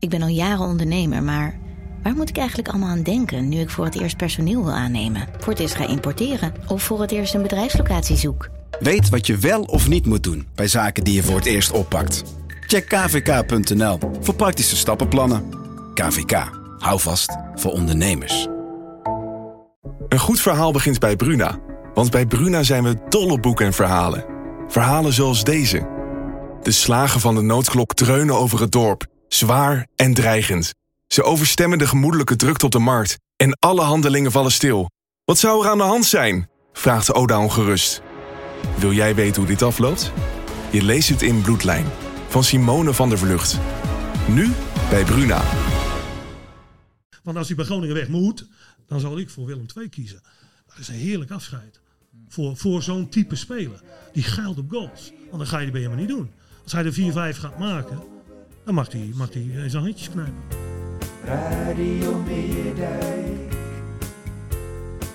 Ik ben al jaren ondernemer, maar waar moet ik eigenlijk allemaal aan denken nu ik voor het eerst personeel wil aannemen, voor het eerst ga importeren of voor het eerst een bedrijfslocatie zoek? Weet wat je wel of niet moet doen bij zaken die je voor het eerst oppakt. Check kvk.nl voor praktische stappenplannen. KVK, hou vast voor ondernemers. Een goed verhaal begint bij Bruna. Want bij Bruna zijn we dol op boeken en verhalen. Verhalen zoals deze. De slagen van de noodklok dreunen over het dorp. Zwaar en dreigend. Ze overstemmen de gemoedelijke drukte op de markt. En alle handelingen vallen stil. Wat zou er aan de hand zijn? Vraagt Oda ongerust. Wil jij weten hoe dit afloopt? Je leest het in Bloedlijn. Van Simone van der Vlucht. Nu bij Bruna. Want als hij bij Groningen weg moet, dan zal ik voor Willem II kiezen. Dat is een heerlijk afscheid. Voor, voor zo'n type speler. Die geilt op goals. Want dan ga je die bij hem niet doen. Als hij er 4-5 gaat maken, dan mag hij, mag hij zijn handjes knijpen. Radio Meerdijk.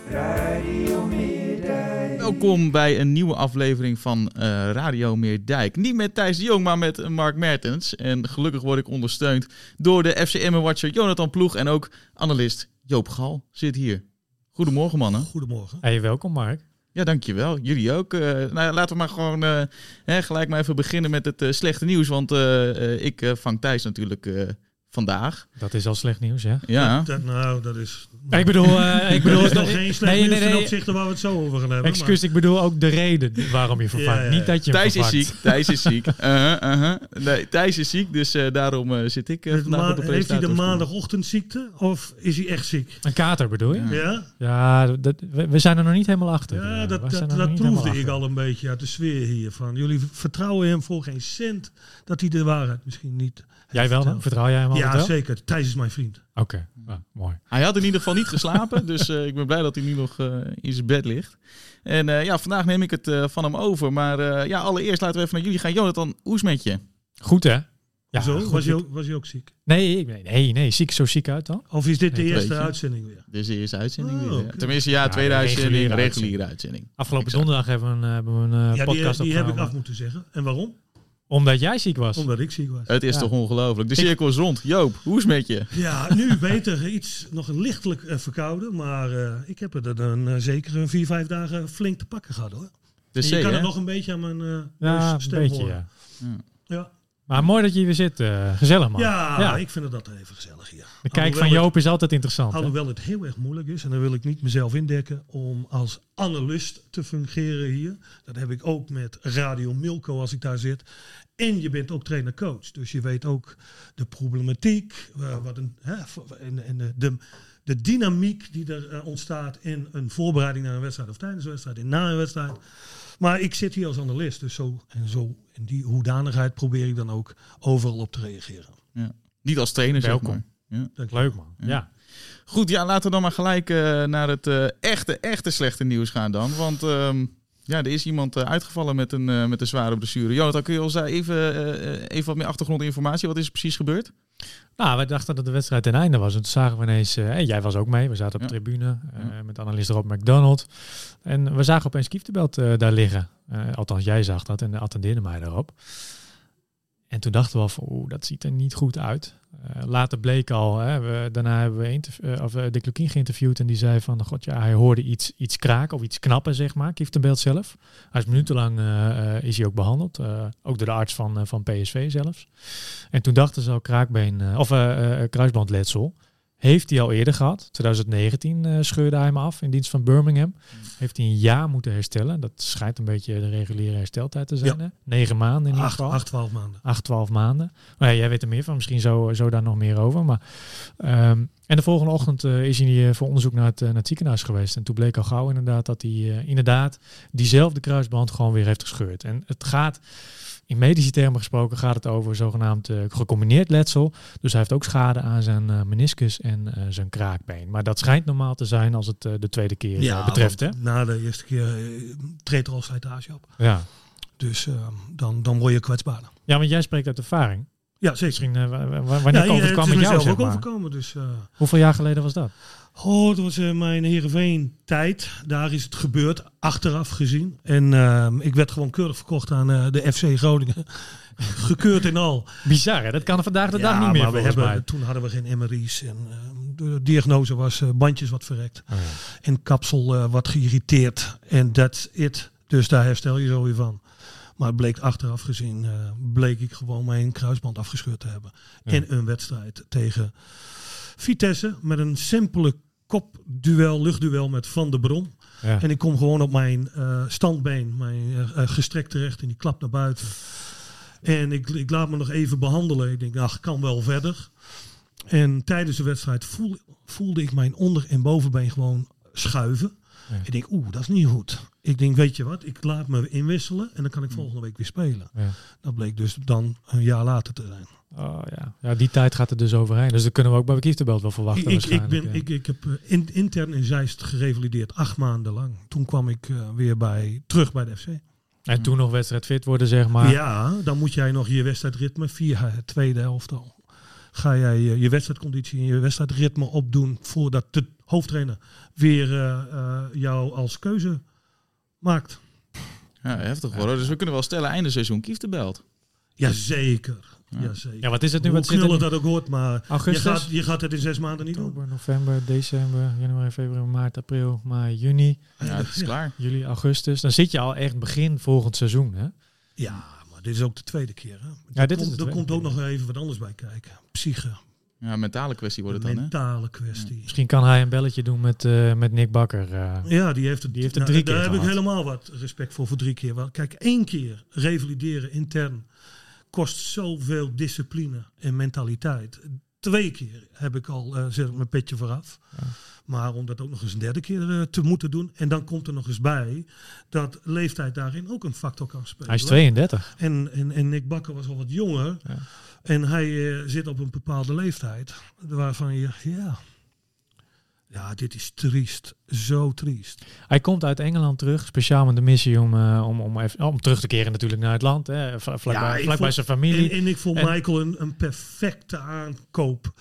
Radio Meerdijk. Welkom bij een nieuwe aflevering van eh, Radio Meerdijk. Niet met Thijs de Jong, maar met Mark Mertens. En gelukkig word ik ondersteund door de FCM-watcher Jonathan Ploeg en ook analist Joop Gal zit hier. Goedemorgen mannen. Goedemorgen. Hey, welkom Mark. Ja, dankjewel. Jullie ook. Uh, nou, laten we maar gewoon uh, hè, gelijk maar even beginnen met het uh, slechte nieuws. Want ik vang Thijs natuurlijk vandaag. Dat is al slecht nieuws, ja. Ja. Dat, nou, dat is... Ik bedoel... Uh, ik bedoel dat is nog geen slecht nee, nieuws nee, nee, ten opzichte waar we het zo over gaan hebben. Excuus, maar. ik bedoel ook de reden waarom je vervangt. Ja, ja. Niet dat je Thijs is ziek. Thijs is ziek. Uh -huh, uh -huh. Nee, Thijs is ziek, dus uh, daarom uh, zit ik uh, vandaag op de Heeft hij de maandagochtенdziekte of is hij echt ziek? Een kater bedoel je? Ja. Ja, dat, we, we, zijn er nog niet helemaal achter. Ja, dat, dat, dat proefde ik al een beetje uit de sfeer hiervan. Jullie vertrouwen hem voor geen cent dat hij de waarheid misschien niet... Jij wel dan? Vertrouw jij hem al? Ja, zeker. Thijs is mijn vriend. Oké, okay. ah, mooi. Hij had in ieder geval niet geslapen, dus uh, ik ben blij dat hij nu nog uh, in zijn bed ligt. En uh, ja, vandaag neem ik het van hem over. Maar ja, allereerst laten we even naar jullie gaan. Jonathan, hoe is met je? Goed hè? Ja, zo, goed. Was, je ook, was je ook ziek? Nee, nee, nee, nee, ziek, zo ziek uit dan. Of is dit de eerste uitzending weer? Dit is de eerste uitzending oh, weer. Okay. Tenminste, ja, tweede ja, uitzending, reguliere, reguliere uitzending. Afgelopen exact. donderdag hebben we een, hebben we een ja, podcast die, die heb ik af moeten zeggen. En waarom? Omdat jij ziek was? Omdat ik ziek was. Het is ja. toch ongelooflijk. De cirkel is rond. Joop, hoe is het met je? Ja, nu beter. Iets nog lichtelijk uh, verkouden. Maar uh, ik heb er dan uh, zeker een vier, vijf dagen flink te pakken gehad hoor. De je kan hè? er nog een beetje aan mijn uh, ja, stem een beetje, horen. Ja. ja. Maar mooi dat je hier weer zit. gezellig man. Ja, ja, ik vind het altijd even gezellig hier. De kijk van Joop is altijd interessant. Alhoewel het heel erg moeilijk is. En dan wil ik niet mezelf indekken om als analist te fungeren hier. Dat heb ik ook met Radio Milko als ik daar zit. En je bent ook trainer-coach. Dus je weet ook de problematiek. Uh, wat een, hè, en, en de, de, de, dynamiek die er uh, ontstaat in een voorbereiding naar een wedstrijd. Of tijdens een wedstrijd en na een wedstrijd. Maar ik zit hier als analist. Dus zo en zo in die hoedanigheid probeer ik dan ook overal op te reageren. Ja. Niet als trainer, Welkom. Zeg maar. Ja. Leuk man. Ja. ja. Goed, ja, laten we dan maar gelijk uh, naar het uh, echte, echte slechte nieuws gaan dan. Want um, ja, er is iemand uh, uitgevallen met een, uh, met een zware blessure. Jonathan, kun je ons daar even, uh, even wat meer achtergrondinformatie? Wat is er precies gebeurd? Nou, wij dachten dat de wedstrijd ten einde was. En toen zagen we ineens, en jij was ook mee, we zaten op de tribune ja. met analist Rob McDonald. En we zagen opeens Kieftebelt daar liggen. althans, jij zag dat en attendeerde mij daarop. En toen dachten we al van, oeh, dat ziet er niet goed uit. Uh, later bleek al, hè, daarna hebben we uh, of, uh, Dick Lukien geïnterviewd en die zei van, god ja, hij hoorde iets, iets kraken of iets knappen, zeg maar, Kieftenbeeld zelf. Hij is minutenlang is hij ook behandeld, ook door de arts van, van PSV zelfs. En toen dachten ze al kraakbeen, of kruisbandletsel. Heeft hij al eerder gehad. 2019 uh, scheurde hij hem af in dienst van Birmingham. Mm. Heeft hij een jaar moeten herstellen. Dat schijnt een beetje de reguliere hersteltijd te zijn. Ja. Hè? Negen maanden in ieder geval. Acht, twaalf maanden. Acht, twaalf maanden. Ja, jij weet er meer van. Misschien zo, zo daar nog meer over. Maar, um, en de volgende ochtend uh, is hij uh, voor onderzoek naar het, naar het ziekenhuis geweest. En toen bleek al gauw inderdaad dat hij inderdaad diezelfde kruisband gewoon weer heeft gescheurd. En het gaat... In medische termen gesproken gaat het over zogenaamd uh, gecombineerd letsel. Dus hij heeft ook schade aan zijn uh, meniscus en uh, zijn kraakbeen. Maar dat schijnt normaal te zijn als het de tweede keer ja, betreft. Hè? Na de eerste keer treedt er al slijtage op. Ja. Dus dan, dan word je kwetsbaarder. Ja, want jij spreekt uit ervaring. Ja, zeker. Misschien, wanneer ja, overkwam het jou, ook zeg maar. overkomen. Dus, Hoeveel jaar geleden was dat? Oh, dat was uh, mijn Heerenveen tijd. Daar is het gebeurd, achteraf gezien. En uh, ik werd gewoon keurig verkocht aan uh, de FC Groningen. Gekeurd en al. Bizar, hè? Dat kan vandaag de dag niet meer, maar we hebben, mij. toen hadden we geen MRI's. En eh, de diagnose was eh, bandjes wat verrekt. Oh, ja. En kapsel eh, wat geïrriteerd. En that's it. Dus daar herstel je zo weer van. Maar het bleek achteraf gezien, eh, bleek ik gewoon mijn kruisband afgescheurd te hebben. Ja. In een wedstrijd tegen Vitesse. Met een simpele kopduel, luchtduel met Van der Bron. Ja. En ik kom gewoon op mijn eh, standbeen, mijn eh, gestrekt terecht en die klap naar buiten. En ik, ik laat me nog even behandelen. Ik denk, ach, kan wel verder. En tijdens de wedstrijd voel, voelde ik mijn onder- en bovenbeen gewoon schuiven. Ja. Ik denk, oeh, dat is niet goed. Ik denk, weet je wat, ik laat me inwisselen en dan kan ik volgende week weer spelen. Ja. Dat bleek dus dan een jaar later te zijn. Oh, ja. ja, die tijd gaat er dus overheen. Dus dat kunnen we ook bij Kieftenbelt wel verwachten Ik, ik, ben, ja. ik, ik heb eh, in, intern in Zeist gerevalideerd, acht maanden lang. Toen kwam ik eh, weer bij, terug bij de FC. En toen nog wedstrijd fit worden, zeg maar. Ja, dan moet jij nog je wedstrijdritme via het tweede helft al. Ga jij je, je wedstrijdconditie en je wedstrijdritme opdoen voordat de hoofdtrainer weer eh, jou als keuze maakt. Ja, heftig hoor. Dus we kunnen wel stellen, einde seizoen Kieftenbelt. Jazeker. Ja. Jazeker. Ja, wat is het nu? Hoe Wat er nu? dat ook hoort, maar je Augustus? gaat, je gaat het in zes maanden niet doen. Oktober, november, december, januari, februari, maart, april, mei, juni, Ja, het is klaar. juli, augustus. Dan zit je al echt begin volgend seizoen, hè? Ja, maar dit is ook de tweede keer. Hè? Ja, dit is komt, de er komt ook nog even wat anders bij kijken. Psyche, Ja, mentale kwestie wordt het dan, hè? mentale kwestie. Misschien kan hij een belletje doen met, eh, met Nick Bakker. eh. Ja, die heeft het, Die heeft het nou, drie Daar keer heb ik helemaal wat respect voor, voor drie keer. Kijk, één keer revalideren intern kost zoveel discipline en mentaliteit. Twee keer heb ik al eh, zeg, mijn petje vooraf. Ja. Maar om dat ook nog eens een derde keer te moeten doen. En dan komt er nog eens bij dat leeftijd daarin ook een factor kan spelen. Hij is 32. En, en, en Nick Bakker was al wat jonger. Ja. En hij eh, zit op een bepaalde leeftijd. Waarvan je, ja... Ja, dit is triest. Zo triest. Hij komt uit Engeland terug, speciaal met de missie om, eh, om, om, even, om terug te keren natuurlijk naar het land. Hè, vla- vlakbij, vond- zijn familie. En, en ik vond En- Michael een, een perfecte aankoop.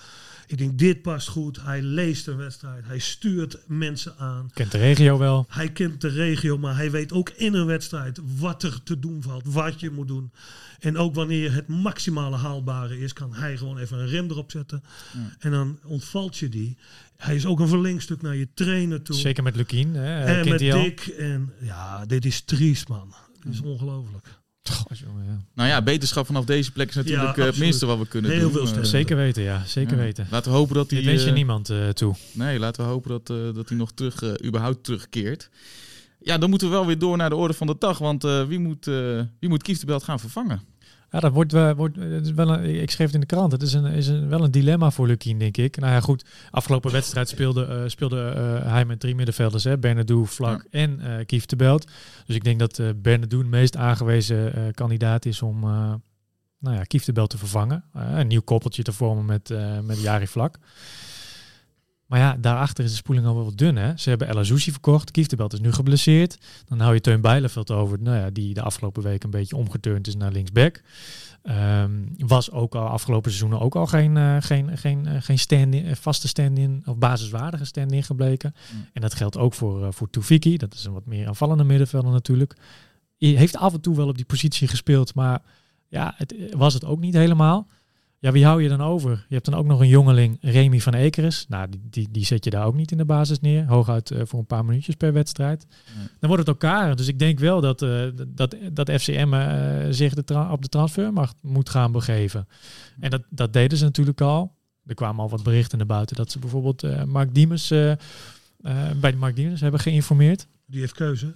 Ik denk, dit past goed. Hij leest een wedstrijd. Hij stuurt mensen aan. Kent de regio wel. Hij kent de regio, maar hij weet ook in een wedstrijd wat er te doen valt, wat je moet doen. En ook wanneer het maximale haalbare is, kan hij gewoon even een rem erop zetten. Ja. En dan ontvalt je die. Hij is ook een verlengstuk naar je trainer toe. Zeker met Lukien. Hè, en kent met. Dick. En ja, dit is triest, man. Dit is ongelooflijk. Goh, jongen, ja. Nou ja, beterschap vanaf deze plek is natuurlijk Ja, eh, het minste wat we kunnen Heel doen. veel Eh, sterkte. Zeker weten, ja. Zeker ja. weten. Laten we hopen dat hij... Dit wens je eh, niemand eh, toe. Nee, laten we hopen dat, eh, dat hij nog terug, eh, überhaupt terugkeert. Ja, dan moeten we wel weer door naar de orde van de dag. Want eh, wie moet, eh wie moet Kieftenbelt gaan vervangen? Ja, dat wordt, wel- wordt het is wel een, ik schreef het in de krant. Het is, een, is een, wel een dilemma voor Lukien, denk ik. Nou ja, goed. Afgelopen wedstrijd speelde, eh, speelde eh, hij met drie middenvelders. Hè, Bernardo, Vlak en eh Kief de Belt. Dus ik denk dat eh Bernardo de meest aangewezen eh, kandidaat is om eh, nou ja, Kief de Belt te vervangen. Eh, een nieuw koppeltje te vormen met, eh met Jari Vlak. Maar ja, daarachter is de spoeling al wel wat dun. Hè? Ze hebben El Azouzi verkocht. Kief de Belt is nu geblesseerd. Dan hou je Teun Bijleveld over, nou ja, die de afgelopen week een beetje omgeturnd is naar linksback. Ehm, was ook al afgelopen seizoenen ook al geen, eh, geen, geen, eh, geen stand-in, eh, vaste stand-in of basiswaardige stand-in gebleken. Mm. En dat geldt ook voor, eh voor Toefiki. Dat is een wat meer aanvallende middenvelder natuurlijk. Hij heeft af en toe wel op die positie gespeeld, maar ja, het was het ook niet helemaal. Ja, wie hou je dan over? Je hebt dan ook nog een jongeling, Remy van Ekeres. Nou, die, die, die zet je daar ook niet in de basis neer. Hooguit eh, voor een paar minuutjes per wedstrijd. Nee. Dan wordt het elkaar. Dus ik denk wel dat, eh, dat, dat FCM eh, zich de tra- op de transfermarkt moet gaan begeven. En dat, dat deden ze natuurlijk al. Er kwamen al wat berichten naar buiten dat ze bijvoorbeeld eh, Mark Diemers, eh, eh, bij de Mark Diemers hebben geïnformeerd. Die heeft keuze,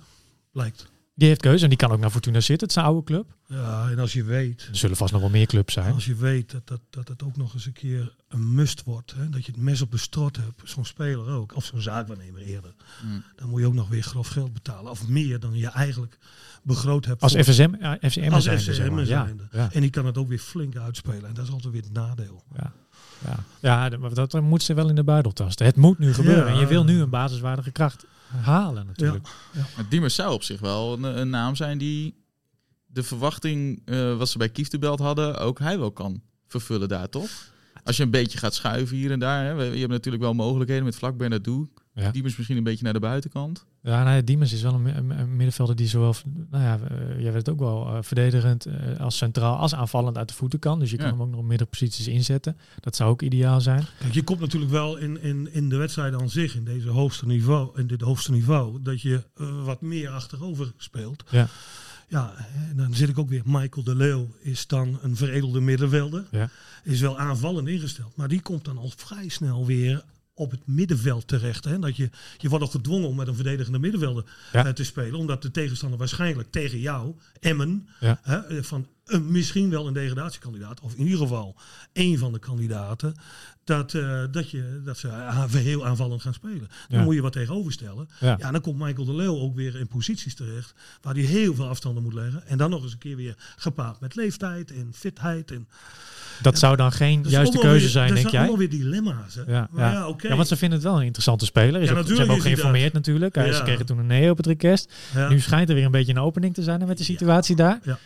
blijkt. Die heeft keuze en die kan ook naar Fortuna zitten. Het is een oude club. Ja, en als je weet, Er zullen vast nog wel meer clubs zijn. als je weet dat, dat, dat het ook nog eens een keer een must wordt, hè, dat je het mes op de strot hebt, zo'n speler ook, of zo'n zaakwaarnemer eerder, Mm. dan moet je ook nog weer grof geld betalen. Of meer dan je eigenlijk begroot hebt. Als voor- FSM, ja, FCM Als zijn. FCM zeg maar. Ja, zijnde. ja, En die kan het ook weer flink uitspelen. En dat is altijd weer het nadeel. ja, ja. ja dat, dat, dat moet ze wel in de buidel tasten. Het moet nu gebeuren. Ja. En je wil nu een basiswaardige kracht halen natuurlijk. Maar Diemers zou op zich wel een, een naam zijn die de verwachting eh, wat ze bij Kieftenbelt hadden, ook hij wel kan vervullen daar, toch? Als je een beetje gaat schuiven hier en daar. Hè. We- Je hebt natuurlijk wel mogelijkheden met Vlak Bernardo. Ja. Diemers misschien een beetje naar de buitenkant. Ja, nou ja, Diemers is wel een, mi- een- een middenvelder die zowel, nou ja, eh, jij weet het ook wel, eh, verdedigend eh, als centraal als aanvallend uit de voeten kan. Dus je kan hem ook nog op meerdere posities inzetten. Dat zou ook ideaal zijn. Kijk, je komt natuurlijk wel in, in, in de wedstrijd aan zich, in deze hoogste niveau, in dit hoogste niveau, dat je wat meer achterover speelt. Ja. Ja, en dan zit ik ook weer. Michael de Leeuw is dan een veredelde middenvelder. Ja. Is wel aanvallend ingesteld. Maar die komt dan al vrij snel weer op het middenveld terecht. Hè? Dat je, je wordt ook gedwongen om met een verdedigende middenvelder Ja. eh, te spelen. Omdat de tegenstander waarschijnlijk tegen jou, Emmen, Ja. hè, eh, van een, misschien wel een degradatiekandidaat. Of in ieder geval één van de kandidaten. Dat, eh, dat, je, dat ze a- heel aanvallend gaan spelen. Dan Ja. moet je wat tegenover stellen. Ja. Ja, dan komt Michael de Leeuw ook weer in posities terecht waar hij heel veel afstanden moet leggen. En dan nog eens een keer weer gepaard met leeftijd en fitheid. En, Dat zou dan geen dat is juiste keuze weer- zijn, dat denk zijn jij? allemaal weer dilemma's. Hè? Ja, maar ja. ja, want ze vinden het wel een interessante speler. Is ook- ze natuurlijk hebben ook geïnformeerd natuurlijk. Hij- Ze kregen toen een nee op het request. Ja. Nu schijnt er weer een beetje een opening te zijn met de situatie daar. Ja.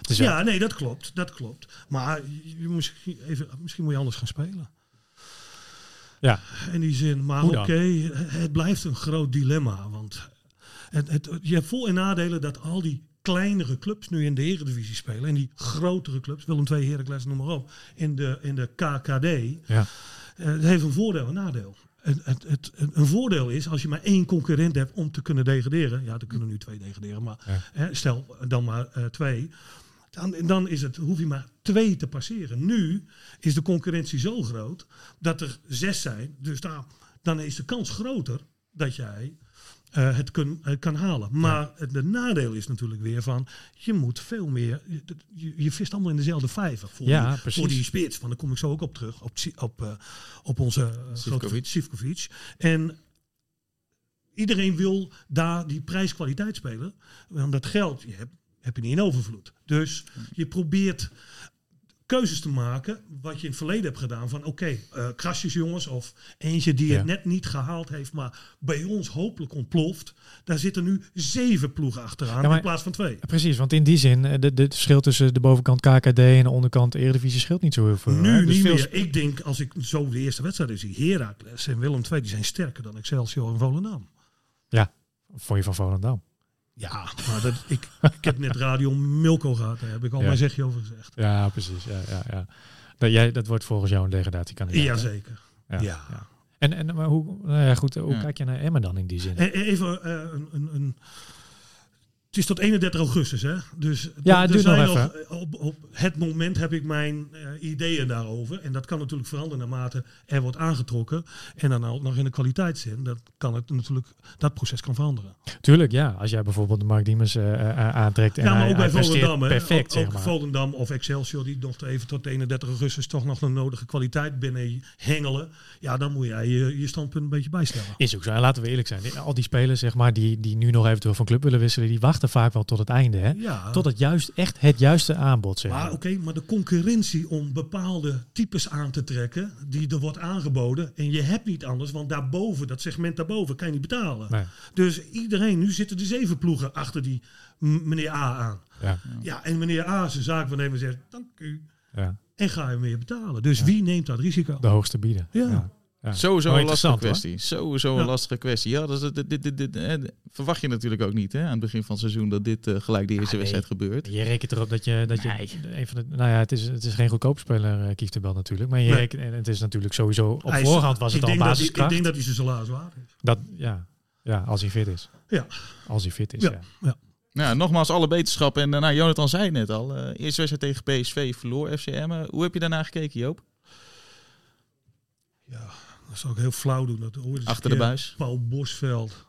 Dus ja, Ja, nee, dat klopt. Dat klopt. Maar je, misschien, even, misschien moet je anders gaan spelen. Ja. In die zin. Maar oké, het blijft een groot dilemma. Want het, het, je hebt vol en nadelen dat al die kleinere clubs nu in de Eredivisie spelen. En die grotere clubs, Willem II, Heracles, noem maar op, in de, in de KKD. ja. Eh, het heeft een voordeel en nadeel. Het, het, het, een voordeel is als je maar één concurrent hebt om te kunnen degraderen. Ja, er kunnen nu twee degraderen, maar Ja. hè, stel dan maar eh, twee. Dan, dan is het, hoef je maar twee te passeren. Nu is de concurrentie zo groot dat er zes zijn. Dus daar, dan is de kans groter dat jij eh, het kun, eh, kan halen. Maar het de nadeel is natuurlijk weer van, je moet veel meer, je, vist allemaal in dezelfde vijver. Voor, Ja, die, precies. voor die spits, want daar kom ik zo ook op terug, op, op, eh, op onze. Sivkovic. En iedereen wil daar die prijskwaliteit spelen. Want dat geld je hebt, heb je niet in overvloed. Dus je probeert keuzes te maken wat je in het verleden hebt gedaan. Van oké, eh, krasjes jongens of eentje die Ja. het net niet gehaald heeft, maar bij ons hopelijk ontploft. Daar zitten nu zeven ploegen achteraan Ja, maar- in plaats van twee. Precies, want in die zin, eh, de, de het verschil tussen de bovenkant KKD en de onderkant Eredivisie scheelt niet zo heel veel. hè? Nu Dus niet veel meer. Ik denk, als ik zo de eerste wedstrijd zie, Heracles en Willem II, die zijn sterker dan Excelsior en Volendam. Vond je van Volendam? Ja, maar dat, ik, ik heb net Radio Milko gehad, daar heb ik al Ja. mijn zegje over gezegd. Ja, precies. Ja, ja, ja. Dat, jij, dat wordt volgens jou een degradatiekandidaat. Jazeker. Ja. Ja. ja. En, en maar hoe, nou ja, goed, hoe Ja. kijk je naar Emmen dan in die zin? En even eh, een, een, een. Het is tot 31 augustus, hè? Dus Ja, het duurt nog zijn even. op, op het moment heb ik mijn eh, ideeën daarover. En dat kan natuurlijk veranderen naarmate er wordt aangetrokken. En dan ook nog in de kwaliteitszin. Dat kan het natuurlijk, dat proces kan veranderen. Tuurlijk, ja. Als jij bijvoorbeeld de Mark Diemers eh, eh, aantrekt en ja, maar ook bij Volendam, hè? perfect, ook, zeg ook maar. Volendam of Excelsior, die nog even tot 31 augustus toch nog de nodige kwaliteit binnen hengelen. Ja, dan moet jij je, je standpunt een beetje bijstellen. Is ook zo. En laten we eerlijk zijn. Al die spelers, zeg maar, die, die nu nog eventueel van club willen wisselen, die wachten vaak wel tot het einde. Hè? Ja. Tot het juist echt het juiste aanbod, zeg Maar maar. oké, maar de concurrentie om bepaalde types aan te trekken, die er wordt aangeboden. En je hebt niet anders, want daarboven, dat segment daarboven, kan je niet betalen. Nee. Dus iedereen, nu zitten er zeven ploegen achter die meneer A aan. Ja, Ja, en meneer A zijn zaakwaarnemer zegt, dank u. ja. En ga je meer betalen. Dus wie neemt dat risico? De hoogste bieden. Ja. Ja. Sowieso een lastige hoor. kwestie. Sowieso Ja. een lastige kwestie. Ja, dat is, dit, dit, dit, dit, eh, verwacht je natuurlijk ook niet hè, aan het begin van het seizoen dat dit eh, gelijk de eerste nee. wedstrijd gebeurt. Je rekent erop dat je, dat je Nee. een van de, nou ja, het is, het is geen goedkoop speler, uh, Kieftenbel natuurlijk. Maar je Nee. rekent, en het is natuurlijk sowieso, op is- voorhand was het al basiskracht. Ik denk dat hij zijn salaris waard is. dat, ja, ja, als hij fit is. Ja. Als hij fit is, Ja. ja. ja. Nou, nogmaals alle beterschap. En eh, nou, Jonathan zei het net al. eh eerste wedstrijd tegen PSV verloor FCM. Hoe heb je daarna gekeken, Joop? Ja, dat zou ik heel flauw doen. Dat eens Achter de buis. Paul Bosveld.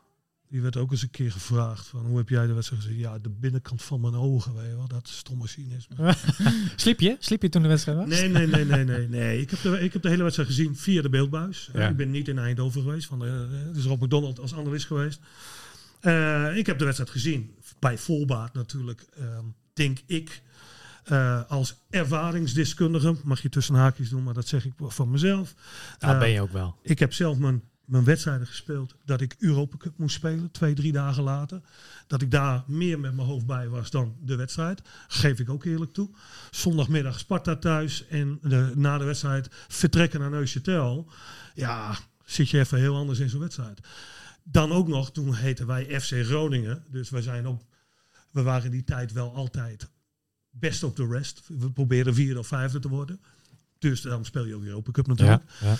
Die werd ook eens een keer gevraagd van hoe heb jij de wedstrijd gezien? Ja, de binnenkant van mijn ogen, weet je wel. Dat stomme cynisme. Sliep je? Sliep je toen de wedstrijd was? Nee, nee, nee, nee, nee. nee. Ik, heb de, ik heb de hele wedstrijd gezien via de beeldbuis. Ja. Ik ben niet in Eindhoven geweest. Van de, het is Rob McDonald als analist geweest. Eh, ik heb de wedstrijd gezien. Bij volbaat natuurlijk, ehm, denk ik. Eh, als ervaringsdeskundige, mag je tussen haakjes doen, maar dat zeg ik van mezelf. Ja, Eh, ben je ook wel. ik heb zelf mijn, mijn wedstrijden gespeeld dat ik Europa Cup moest spelen, twee, drie dagen later. Dat ik daar meer met mijn hoofd bij was dan de wedstrijd. Geef ik ook eerlijk toe. Zondagmiddag Sparta thuis en de, na de wedstrijd vertrekken naar Neuchâtel. Ja, zit je even heel anders in zo'n wedstrijd. Dan ook nog, toen heten wij FC Groningen. Dus we zijn we waren in die tijd wel altijd best op de rest. We probeerden vierde of vijfde te worden. Dus dan speel je ook Europa Cup natuurlijk. Ja, ja.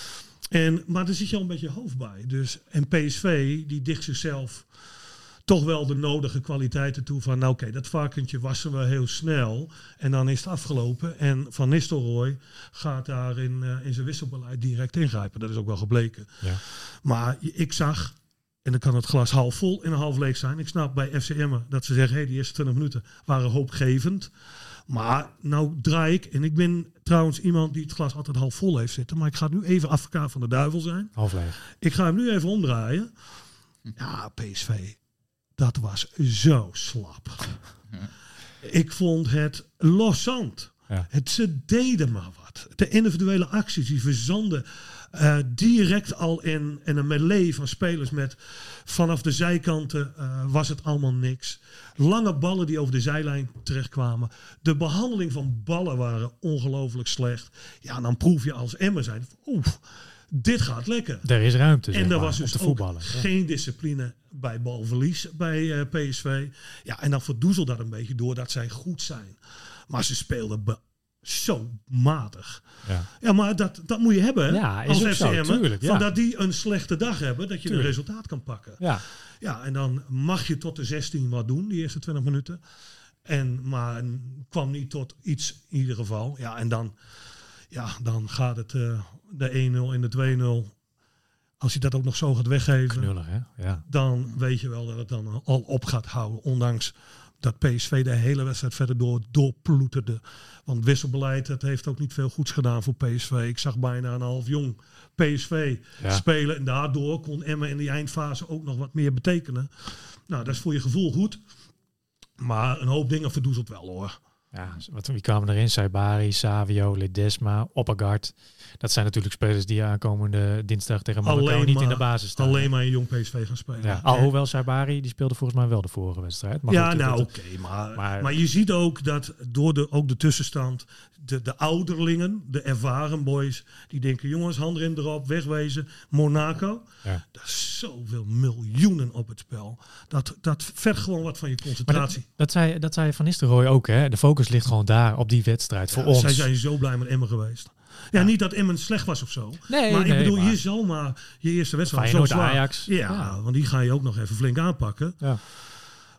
En, maar daar zit je al een beetje hoofd bij. Dus, en PSV, die dicht zichzelf toch wel de nodige kwaliteiten toe van, nou oké, dat varkentje wassen we heel snel en dan is het afgelopen. En Van Nistelrooy gaat daar in, eh, in zijn wisselbeleid direct ingrijpen. Dat is ook wel gebleken. Ja. Maar ik zag, en dan kan het glas half vol en half leeg zijn. Ik snap bij FCM dat ze zeggen, hé, die eerste 20 minuten waren hoopgevend. Maar nou draai ik, en ik ben trouwens iemand die het glas altijd half vol heeft zitten. Maar ik ga nu even advocaat van de duivel zijn. Half leeg. Ik ga hem nu even omdraaien. Ja, PSV. Dat was zo slap. Ik vond het loszand. Ja. Het, ze deden maar wat. De individuele acties die verzanden eh, direct al in, in een melee van spelers met vanaf de zijkanten eh, was het allemaal niks. Lange ballen die over de zijlijn terechtkwamen. De behandeling van ballen waren ongelooflijk slecht. Ja, dan proef je als Emmer zijn. Oeh, dit gaat lekker. Er is ruimte En er was dus ook. Ja. geen discipline bij balverlies bij eh, PSV. Ja, en dan verdoezelt dat een beetje doordat zij goed zijn. Maar ze speelden zo matig. Ja. Ja, maar dat, dat moet je hebben Ja, is als ook zo, FCM. tuurlijk, ja. Van dat die een slechte dag hebben, dat je een resultaat kan pakken. Ja. Ja, en dan mag je tot de 16 wat doen, die eerste 20 minuten. En, maar kwam niet tot iets in ieder geval. Ja, en dan, ja, dan gaat het eh, de 1-0 en de 2-0. Als je dat ook nog zo gaat weggeven, knullig hè. Ja. dan weet je wel dat het dan al op gaat houden. Ondanks dat PSV de hele wedstrijd verder door, doorploeterde. Want wisselbeleid, dat heeft ook niet veel goeds gedaan voor PSV. Ik zag bijna een half jong PSV Ja. spelen. En daardoor kon Emma in die eindfase ook nog wat meer betekenen. Nou, dat is voor je gevoel goed. Maar een hoop dingen verdoezelt wel hoor. Ja, wat, wie kwamen erin? Saibari, Savio, Ledesma, Oppegard. Dat zijn natuurlijk spelers die aankomende dinsdag tegen Monaco niet maar- in de basis staan. Alleen maar een jong PSV gaan spelen. Ja, alhoewel Saibari, die speelde volgens mij wel de vorige wedstrijd. Maar ja, goed, nou oké, maar, maar- maar, je ziet ook dat door de, ook de tussenstand, de, de ouderlingen, de ervaren boys, die denken, jongens, hand erin erop, wegwezen, Monaco. Ja. Dat is zoveel miljoenen op het spel. Dat, dat vergt gewoon wat van je concentratie. dat, dat, zei, dat zei Van Nistelrooy ook, hè? De focus ligt gewoon daar, op die wedstrijd, voor Ja, ons. Zij zijn zo blij met Emmen geweest. Ja, niet dat Emmen slecht was of zo. Nee, maar ik bedoel, maar- je zal maar je eerste wedstrijd zo zwaar. Ajax. Ja, Ja. want die ga je ook nog even flink aanpakken. Ja.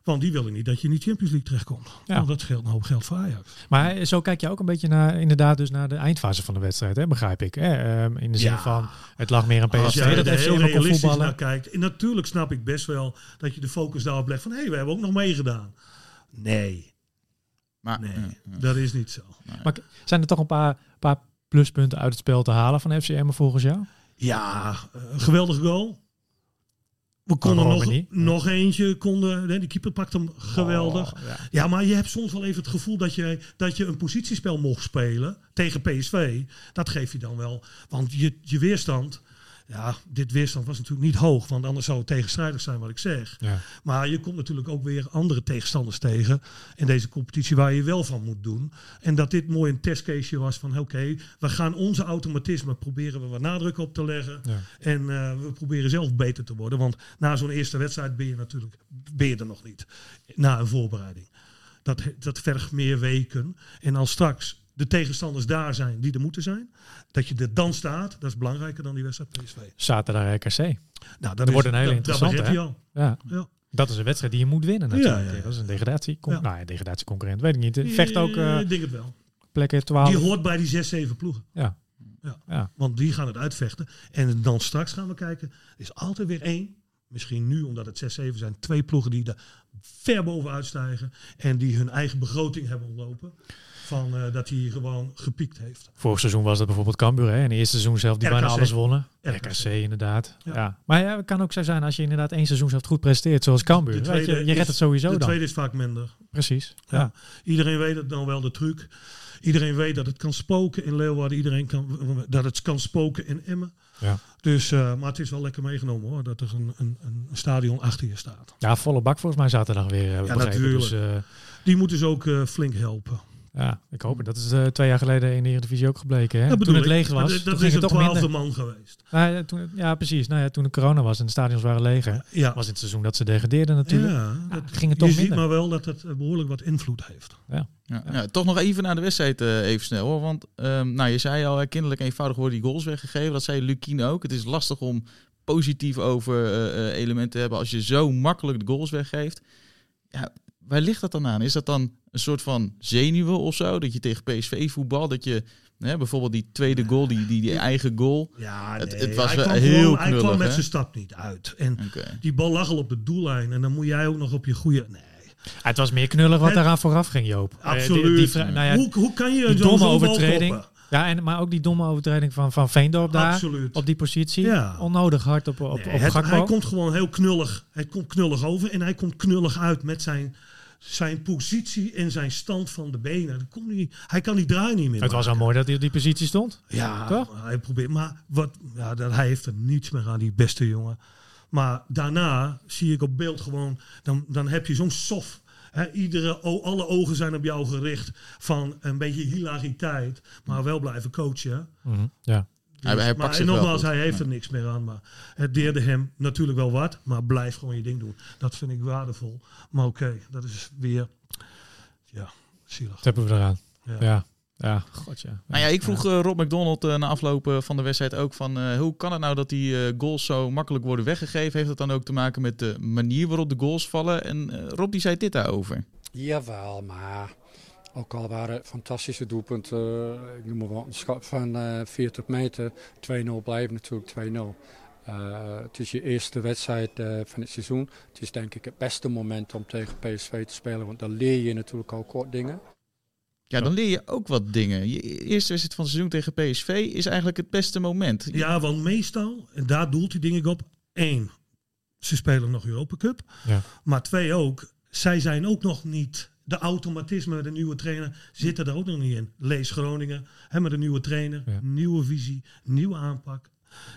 Want die willen niet dat je in die Champions League terechtkomt. Ja. Want dat scheelt een hoop geld voor Ajax. Maar zo kijk je ook een beetje naar, inderdaad, dus naar de eindfase van de wedstrijd, hè? begrijp ik. Hè? Ehm, in de zin Ja. van, het lag meer aan Als PSV, jij dat er FCM heel realistisch voetballen. naar kijkt. En natuurlijk snap ik best wel dat je de focus daarop legt van... hé, hey, we hebben ook nog meegedaan. Nee, Maar, nee, ja, ja. dat is niet zo. Maar zijn er toch een paar, paar pluspunten uit het spel te halen van FCM volgens jou? Ja, een geweldige goal. We konden nog, nog eentje, konden, die keeper pakt hem geweldig. Oh, ja. Ja, maar je hebt soms wel even het gevoel dat je, dat je een positiespel mocht spelen tegen PSV. Dat geef je dan wel. Want je, je weerstand, ja, dit weerstand was natuurlijk niet hoog. Want anders zou het tegenstrijdig zijn wat ik zeg. Ja. Maar je komt natuurlijk ook weer andere tegenstanders tegen in deze competitie waar je wel van moet doen. En dat dit mooi een testcase was van oké, we gaan onze automatisme proberen we wat nadruk op te leggen. Ja. En eh, we proberen zelf beter te worden. Want na zo'n eerste wedstrijd ben je natuurlijk ben je er nog niet. Na een voorbereiding. Dat, dat vergt meer weken. En als straks de tegenstanders daar zijn die er moeten zijn. Dat je er dan staat, dat is belangrijker dan die wedstrijd PSV. Zaterdag RKC. Nou, dat Dat wordt een hele interessante, Dat al. Ja. Ja. Dat is een wedstrijd die je moet winnen natuurlijk. Ja, ja. Dat is een degradatie. Nou ja, degradatieconcurrent, weet ik niet. Vecht ook eh, Ik denk het wel. plekken 12. Die hoort bij die 6, 7 ploegen. Ja. Ja. Want die gaan het uitvechten. En dan straks gaan we kijken. Er is altijd weer één. Misschien nu, omdat het 6, 7 zijn. Twee ploegen die er ver bovenuit stijgen. En die hun eigen begroting hebben ontlopen. Van eh, dat hij gewoon gepiekt heeft. Vorig seizoen was dat bijvoorbeeld Cambuur. Hè? In het eerste seizoen zelf die bijna alles wonnen. RKC. RKC inderdaad. Ja. Ja. Maar ja, het kan ook zo zijn als je inderdaad één seizoen zelf goed presteert. Zoals Cambuur. De Weet je, je redt is- het sowieso De dan. tweede is vaak minder. Precies. Ja. Ja. Iedereen weet het dan wel, de truc. Iedereen weet dat het kan spoken in Leeuwarden. Iedereen kan dat het kan spoken in Emmen. Ja. Dus, eh, maar het is wel lekker meegenomen hoor. Dat er een, een, een stadion achter je staat. Ja, volle bak volgens mij zaterdag weer. eh, Ja, natuurlijk. Dus, Die moeten ze ook flink helpen. Ja, ik hoop het. Dat is eh, twee jaar geleden in de Eredivisie ook gebleken. Hè? Dat toen bedoel het ik. leeg was, dat- toen dat ging is het een toch minder. twaalfde man geweest. Nou ja, toen, ja, precies. Nou ja, toen de corona was en de stadions waren leeg, hè, Ja. was in het seizoen dat ze degradeerden natuurlijk. Ja, Ja, dat, ging het je toch ziet minder. maar wel dat het eh, behoorlijk wat invloed heeft. Ja. Ja, toch nog even naar de wedstrijd eh, even snel hoor. Want ehm, nou, je zei al, kinderlijk eenvoudig worden die goals weggegeven. Dat zei Lukien ook. Het is lastig om positief over eh, eh, elementen te hebben als je zo makkelijk de goals weggeeft. Ja, waar ligt dat dan aan? Is dat dan een soort van zenuwen of zo? Dat je tegen PSV voetbal, dat je hè, bijvoorbeeld die tweede goal, die, die, die eigen goal. Ja, Het- nee, het was hij wel kwam heel gewoon- Hij knullig, kwam met zijn stap niet uit. En die bal lag al op de doellijn. En dan moet jij ook nog op je goede... Nee, Ja, het was meer knullig wat daaraan vooraf ging, Joop. Eh, die- absoluut. die nou ja, hoe, hoe kan je die zo'n overtreding. koppen? Ja, en, maar ook die domme overtreding van, van Veendorp daar. Absoluut. Op die positie. Ja. Onnodig hard op, op, Nee, op het- hij komt gewoon heel knullig. Hij komt knullig over en hij komt knullig uit met zijn, zijn positie en zijn stand van de benen. Dat komt niet, hij kan die draai niet meer het was al mooi dat hij op die positie stond. Ja, Toch? hij probeert. Maar wat, ja, dat, hij heeft er niets meer aan, die beste jongen. Maar daarna zie ik op beeld gewoon, dan, dan heb je zo'n soft. Hè, iedere, o- alle ogen zijn op jou gericht van een beetje hilariteit, maar wel blijven coachen. Mhm, Ja. Hij, hij maar pakt zich nogmaals, hij heeft Ja. er niks meer aan. Maar het deerde hem natuurlijk wel wat. Maar blijf gewoon je ding doen. Dat vind ik waardevol. Maar oké, dat is weer... Ja, zielig. Dat hebben we eraan. Ja. Ja. Ja, god ja. Nou ja, ik vroeg eh, Rob McDonald eh, na afloop eh, van de wedstrijd ook van eh, hoe kan het nou dat die eh, goals zo makkelijk worden weggegeven? Heeft dat dan ook te maken met de manier waarop de goals vallen? En Rob die zei dit daarover. Jawel, maar ook al waren het fantastische doelpunten, eh, ik noem maar wat, een schat van eh 40 meter, 2-0 blijven natuurlijk 2-0. Eh, het is je eerste wedstrijd eh, van het seizoen. Het is denk ik het beste moment om tegen PSV te spelen, want dan leer je natuurlijk al kort dingen. Ja, dan leer je ook wat dingen. Je eerste wedstrijd van het seizoen tegen PSV is eigenlijk het beste moment. Ja, want meestal, en daar doelt hij denk ik op. één, ze spelen nog Europa Cup. Ja. Maar twee ook, zij zijn ook nog niet... De automatisme, de nieuwe trainer, zitten er ook nog niet in. Lees Groningen, hè, met een nieuwe trainer, Ja. nieuwe visie, nieuwe aanpak.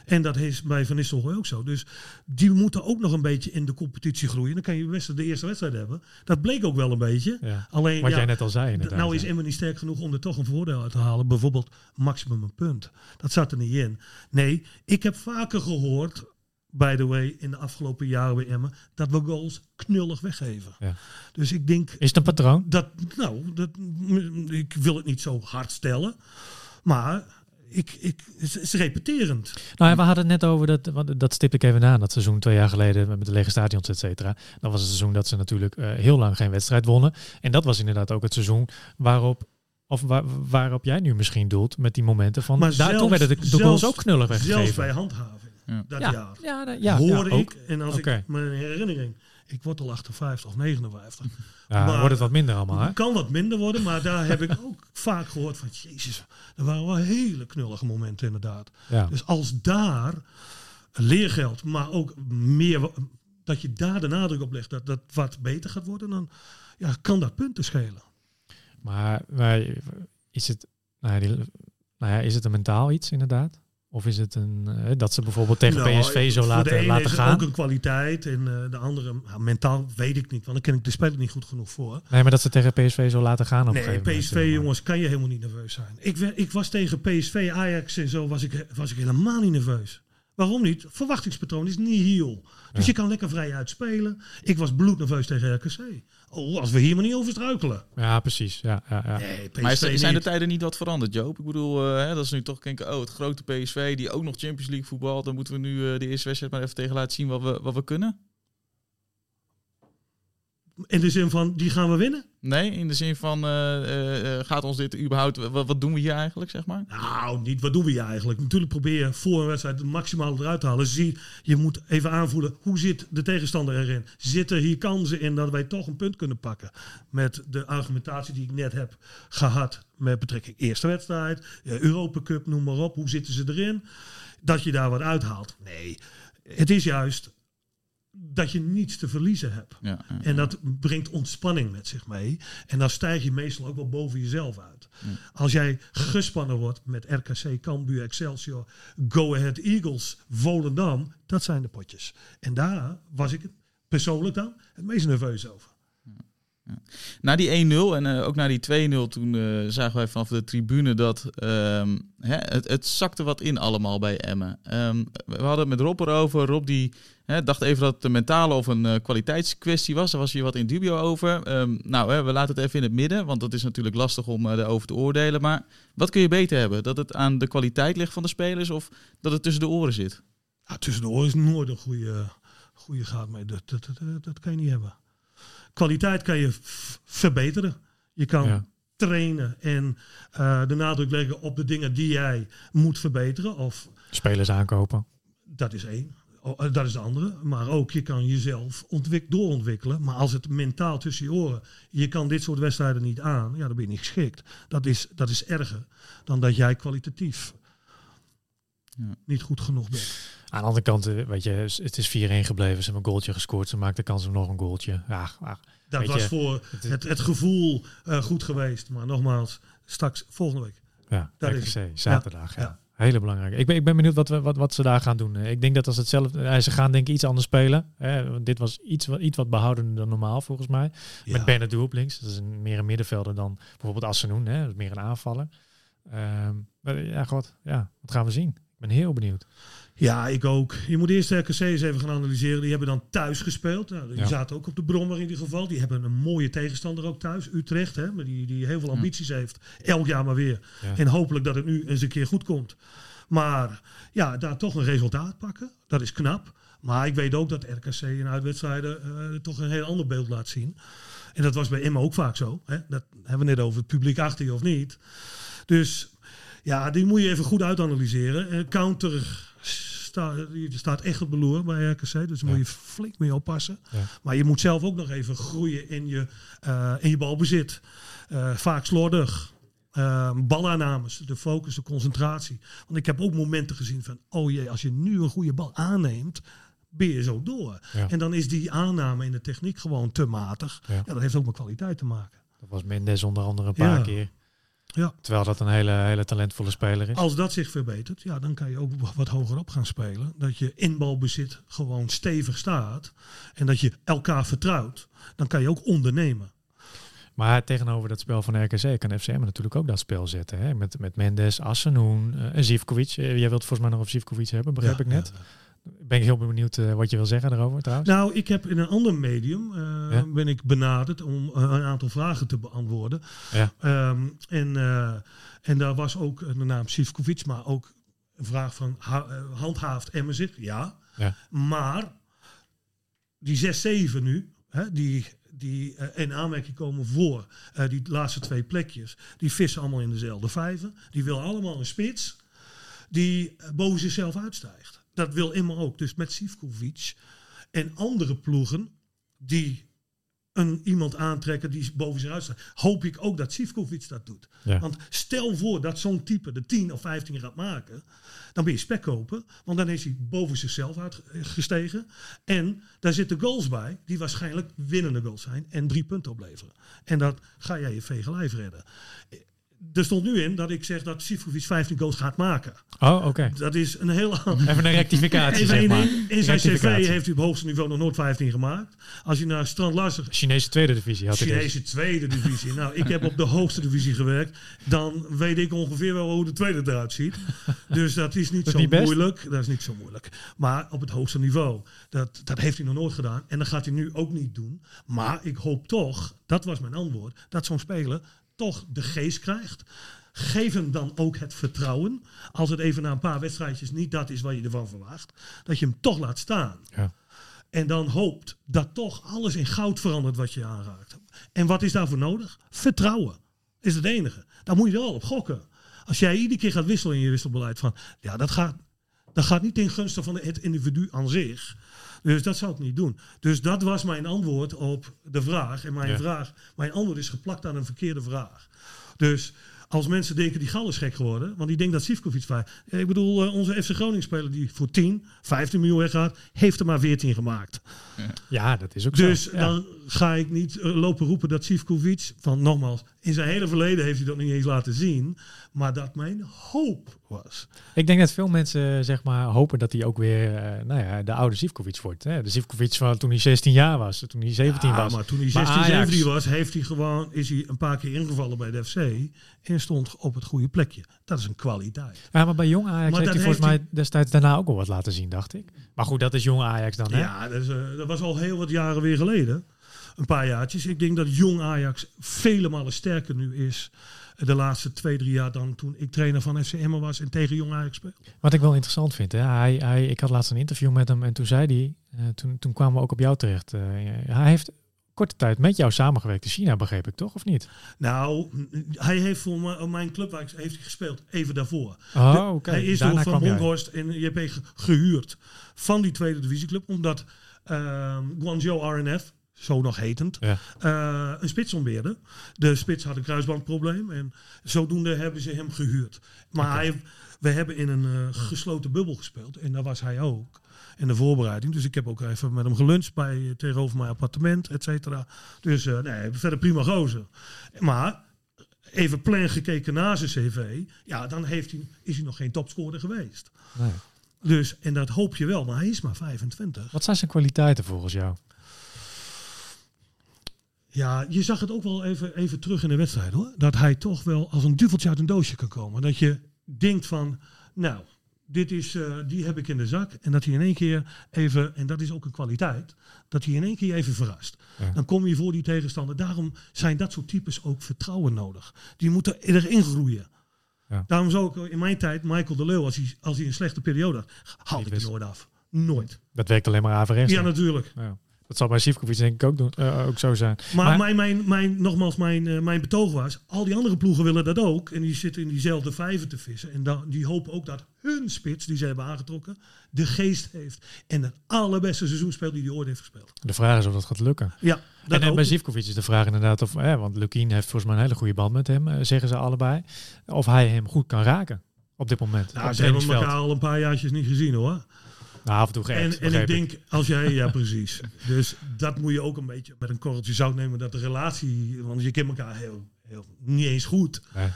En dat is bij Van Nistelrooy ook zo. Dus die moeten ook nog een beetje in de competitie groeien. Dan kan je best de eerste wedstrijd hebben. Dat bleek ook wel een beetje. Ja. Alleen, Wat ja, jij net al zei inderdaad. nou is. Emmen niet sterk genoeg om er toch een voordeel uit te halen. Bijvoorbeeld maximum een punt. Dat zat er niet in. Nee, ik heb vaker gehoord, by the way, in de afgelopen jaren bij Emmen, dat we goals knullig weggeven. Ja. Dus ik denk Is het een patroon? dat, nou, dat, ik wil het niet zo hard stellen, maar ik, ik, het is repeterend. Nou ja, we hadden het net over, dat, want dat stipte ik even aan, dat seizoen twee jaar geleden met de lege stadions, et cetera. Dat was het seizoen dat ze natuurlijk eh, heel lang geen wedstrijd wonnen. En dat was inderdaad ook het seizoen waarop, of waar, waarop jij nu misschien doelt met die momenten van, Maar daar, toen zelfs- werden de, de goals zelfs- ook knullig Zelfs weggegeven. bij handhaving, Ja. Dat ja, jaar. ja, ja, hoor ja, ook. ik, en als ik mijn herinnering, ik word al 58 of 59. Ja, maar- wordt het wat minder allemaal, hè? Het kan wat minder worden, maar daar heb ik ook vaak gehoord van, jezus, er waren wel hele knullige momenten inderdaad. Ja. Dus als daar leergeld, maar ook meer, dat je daar de nadruk op legt, dat dat wat beter gaat worden, dan ja, kan dat punten schelen. Maar, maar is, het, nou ja, die, nou ja, is het een mentaal iets inderdaad? Of is het een, eh, dat ze bijvoorbeeld tegen Nou, PSV zo voor de laten, ene laten is gaan? ook een kwaliteit en eh, de andere, nou, mentaal weet ik niet, want dan ken ik de speler niet goed genoeg voor. Nee, maar dat ze tegen PSV zo laten gaan op een Nee, gegeven moment, PSV jongens, kan je helemaal niet nerveus zijn. Ik, ik was tegen PSV, Ajax en zo, was ik, was ik helemaal niet nerveus. Waarom niet? Verwachtingspatroon is niet heel. Dus Ja. je kan lekker vrij uitspelen. Ik was bloednerveus tegen RKC. Oh, als we hier maar niet over struikelen. Ja, precies. Ja, ja, ja. Nee, Maar zijn de tijden niet wat veranderd, Joop? Ik bedoel, eh, hè, dat is nu toch denken, oh, het grote PSV die ook nog Champions League voetbalt. Dan moeten we nu eh, de eerste wedstrijd maar even tegen laten zien wat we, wat we kunnen. In de zin van, die gaan we winnen? Nee, in de zin van, eh, eh, eh, gaat ons dit überhaupt, wat, wat doen we hier eigenlijk, zeg maar? Nou, niet. Wat doen we hier eigenlijk? Natuurlijk probeer je voor een wedstrijd het maximaal eruit te halen. Zie, je moet even aanvoelen, hoe zit de tegenstander erin? Zitten hier kansen in dat wij toch een punt kunnen pakken? Met de argumentatie die ik net heb gehad met betrekking eerste wedstrijd, Europa Cup, noem maar op. Hoe zitten ze erin? Dat je daar wat uithaalt. Nee, het is juist dat je niets te verliezen hebt. Ja, ja. En dat brengt ontspanning met zich mee. En dan stijg je meestal ook wel boven jezelf uit. Als jij gespannen wordt met RKC, Cambuur, Excelsior, Go Ahead Eagles, Volendam, dat zijn de potjes. En daar was ik persoonlijk dan het meest nerveus over. Na die 1-0 en eh, ook na die 2-0, toen eh, zagen wij vanaf de tribune dat ehm, hè, het, het zakte wat in allemaal bij Emmen. Ehm, we hadden het met Rob erover. Rob die hè, dacht even dat het een mentale of een eh, kwaliteitskwestie was. Daar was hier wat in dubio over. Ehm, nou, hè, we laten het even in het midden, want dat is natuurlijk lastig om daarover te oordelen. Maar wat kun je beter hebben? Dat het aan de kwaliteit ligt van de spelers of dat het tussen de oren zit? Tussen de oren is nooit een goede, goede gaat dat, dat, dat kan je niet hebben kwaliteit kan je verbeteren. Je kan trainen en uh, de nadruk leggen op de dingen die jij moet verbeteren. Of, Spelers aankopen. Dat is één. Eh, dat is de andere. Maar ook je kan jezelf ontwik doorontwikkelen. Maar als het mentaal tussen je oren, je kan dit soort wedstrijden niet aan, ja, dan ben je niet geschikt. Dat is, dat is erger dan dat jij kwalitatief ja. niet goed genoeg bent. Aan de andere kant, eh, weet je, het is 4-1 gebleven. Ze hebben een goaltje gescoord. Ze maakten kans op nog een goaltje. Ja, dat was voor het, het gevoel uh, goed geweest. Maar nogmaals, straks volgende week. Ja, dat is zaterdag. Ja. ja. Hele belangrijk. Ik ben, ik ben benieuwd wat, wat, wat ze daar gaan doen. Ik denk dat als hetzelfde. Eh, ze gaan denk ik iets anders spelen. Hè. Dit was iets wat, iets wat behoudender dan normaal volgens mij. Ja. Met Bernardo op links. Dat is een, meer een middenvelder dan bijvoorbeeld Assenoen. Hè. Dat is meer een aanvaller. Um, ja, god. Ja, wat gaan we zien? Ik ben heel benieuwd. Ja, ik ook. Je moet eerst de RKC eens even gaan analyseren. Die hebben dan thuis gespeeld. Nou, die zaten ook op de brommer in ieder geval. Die hebben een mooie tegenstander ook thuis. Utrecht, hè, maar die, die heel veel ambities heeft. Elk jaar maar weer. En hopelijk dat het nu eens een keer goed komt. Maar ja, daar toch een resultaat pakken. Dat is knap. Maar ik weet ook dat RKC in uitwedstrijden uh, toch een heel ander beeld laat zien. En dat was bij Emma ook vaak zo. Hè? Dat hebben we net over het publiek achter je of niet. Dus ja, die moet je even goed uitanalyseren. Uh, counter je staat echt op de loer bij RKC. Dus moet je flink mee oppassen. Maar je moet zelf ook nog even groeien in je, uh, in je balbezit. Uh, vaak slordig. Uh, balaannames, de focus, de concentratie. Want ik heb ook momenten gezien van, oh jee, als je nu een goede bal aanneemt, ben je zo door. En dan is die aanname in de techniek gewoon te matig. Ja. dat heeft ook met kwaliteit te maken. Dat was Mendes onder andere een paar keer. Ja. Terwijl dat een hele, hele talentvolle speler is. Als dat zich verbetert, ja, dan kan je ook wat hoger op gaan spelen. Dat je inbalbezit gewoon stevig staat. En dat je elkaar vertrouwt. Dan kan je ook ondernemen. Maar tegenover dat spel van RKC kan FCM natuurlijk ook dat spel zetten. Hè? Met, met Mendes, Assenoen uh, en Zivkovic. Uh, jij wilt volgens mij nog over Zivkovic hebben, begrijp ik net. Ja, ben ik heel benieuwd uh, wat je wil zeggen daarover trouwens. Nou, ik heb in een ander medium uh, ben ik benaderd om uh, een aantal vragen te beantwoorden. Ja. Um, en, en daar was ook de naam Sivkovic, maar ook een vraag van handhaaft Emmen zich? Ja. ja. Maar die 6-7 nu, hè, die, die in aanmerking komen voor die laatste twee plekjes, die vissen allemaal in dezelfde vijven. Die willen allemaal een spits die boven zichzelf uitstijgt dat wil Emma ook. Dus met Sivkovic en andere ploegen die een, iemand aantrekken die boven zich uitstaat. Hoop ik ook dat Sivkovic dat doet. Want stel voor dat zo'n type de 10 of 15 gaat maken. Dan ben je spek kopen. Want dan is hij boven zichzelf uitgestegen. En daar zitten goals bij die waarschijnlijk winnende goals zijn. En drie punten opleveren. En dat ga jij je vege lijf redden er stond nu in dat ik zeg dat Sivkovic 15 goals gaat maken. Oh, oké. Dat is een hele... Even een rectificatie, zeg maar. In zijn cv heeft hij op hoogste niveau nog nooit 15 gemaakt. Als je naar Strand. Chinese tweede divisie had Chinese tweede divisie. nou, ik heb op de hoogste divisie gewerkt. Dan weet ik ongeveer wel hoe de tweede eruit ziet. Dus dat is niet zo moeilijk. Dat is niet zo moeilijk. Maar op het hoogste niveau. Dat, dat heeft hij nog nooit gedaan. En dat gaat hij nu ook niet doen. Maar ik hoop toch, dat was mijn antwoord, dat zo'n speler toch de geest krijgt. Geef hem dan ook het vertrouwen. Als het even na een paar wedstrijdjes niet dat is wat je ervan verwacht. Dat je hem toch laat staan. Ja. En dan hoopt dat toch alles in goud verandert wat je aanraakt. En wat is daarvoor nodig? Vertrouwen is het enige. Daar moet je wel op gokken. Als jij iedere keer gaat wisselen in je wisselbeleid van ja, dat gaat, dat gaat niet in gunste van het individu aan zich. Dus dat zou ik niet doen. Dus dat was mijn antwoord op de vraag. En mijn, vraag, mijn antwoord is geplakt aan een verkeerde vraag. Dus als mensen denken die Gal is gek geworden, want die denkt dat Sivkovic. Ja, ik bedoel, eh, onze FC Groningen speler die voor 10, 15 miljoen weggaat, heeft er maar 14 gemaakt. Ja, dat is ook Dus zo. Ja. dan ga ik niet eh, lopen roepen dat Sivkovic, van nogmaals, in zijn hele verleden heeft hij dat niet eens laten zien, maar dat mijn hoop was. Ik denk dat veel mensen zeg maar hopen dat hij ook weer eh, nou ja, de oude Zivkovic wordt. Hè? De Zivkovic van toen hij 16 jaar was, toen hij 17 Ja, was. maar toen hij Maar 16, Ajax- 17 was, heeft hij gewoon, is hij een paar keer ingevallen bij de FC en stond op het goede plekje. Dat is een kwaliteit. Ja, maar bij jong Ajax Maar heeft hij volgens heeft mij destijds daarna ook al wat laten zien, dacht ik. Maar goed, dat is jong Ajax dan, hè? Ja, dat, is, eh, dat was al heel wat jaren weer geleden. Een paar jaartjes. Ik denk dat jong Ajax vele malen sterker nu is eh, de laatste twee, drie jaar dan toen ik trainer van FC Emmen was en tegen jong Ajax speelde. Wat ik wel interessant vind, hè? Hij, hij, ik had laatst een interview met hem en toen zei hij, eh, toen, toen kwamen we ook op jou terecht. eh, hij heeft korte tijd met jou samengewerkt in China, begreep ik toch, of niet? Nou, hij heeft voor mijn, club waar ik- heeft hij gespeeld, even daarvoor. Oh, oké. Hij is Daarna door Van. Bronckhorst en JP ge- gehuurd van die tweede divisieclub, omdat ehm Guangzhou RNF, zo nog hetend, Ja. eh, een spits ombeerde. De spits had een kruisbandprobleem en zodoende hebben ze hem gehuurd. Maar hij, we hebben in een eh, gesloten bubbel gespeeld en daar was hij ook. In de voorbereiding. Dus ik heb ook even met hem geluncht bij, eh, tegenover mijn appartement, et cetera. Dus nee, verder prima gozer. Maar even plan gekeken naar zijn cv. Ja, dan heeft hij, is hij nog geen topscorer geweest. Nee. Dus, en dat hoop je wel, maar hij is maar 25. Wat zijn zijn kwaliteiten volgens jou? Ja, je zag het ook wel even, even terug in de wedstrijd hoor. Dat hij toch wel als een duveltje uit een doosje kan komen. Dat je denkt van, nou, dit is, eh, die heb ik in de zak. En dat hij in één keer even, en dat is ook een kwaliteit, dat hij in één keer even verrast. Ja. Dan kom je voor die tegenstander. Daarom zijn dat soort types ook vertrouwen nodig. Die moeten erin groeien. Ja. Daarom zou ik in mijn tijd Michael de Leeuw, als hij, als hij een slechte periode had, haal Niet ik wist. nooit af. Nooit. Dat werkt alleen maar averechts. Ja, natuurlijk. Ja. Dat zal bij Sivkovic denk ik ook, doen, eh, ook zo zijn. Maar, Maar- mijn, mijn, mijn, nogmaals, mijn, eh, mijn betoog was, al die andere ploegen willen dat ook. En die zitten in diezelfde vijven te vissen. En dan, die hopen ook dat hun spits, die ze hebben aangetrokken, de geest heeft. En het allerbeste seizoen speelt die hij ooit heeft gespeeld. De vraag is of dat gaat lukken. Ja, dat En, en ook. bij Zivkovic is de vraag inderdaad of, want Lukien heeft volgens mij een hele goede band met hem, eh, zeggen ze allebei, of hij hem goed kan raken op dit moment. Nou, ze hebben elkaar al een paar jaartjes niet gezien hoor. Nou, af en toe En, en ik denk, als jij, ja precies. Dus dat moet je ook een beetje met een korreltje zout nemen. Dat de relatie, want je kent elkaar heel, heel niet eens goed. Nee.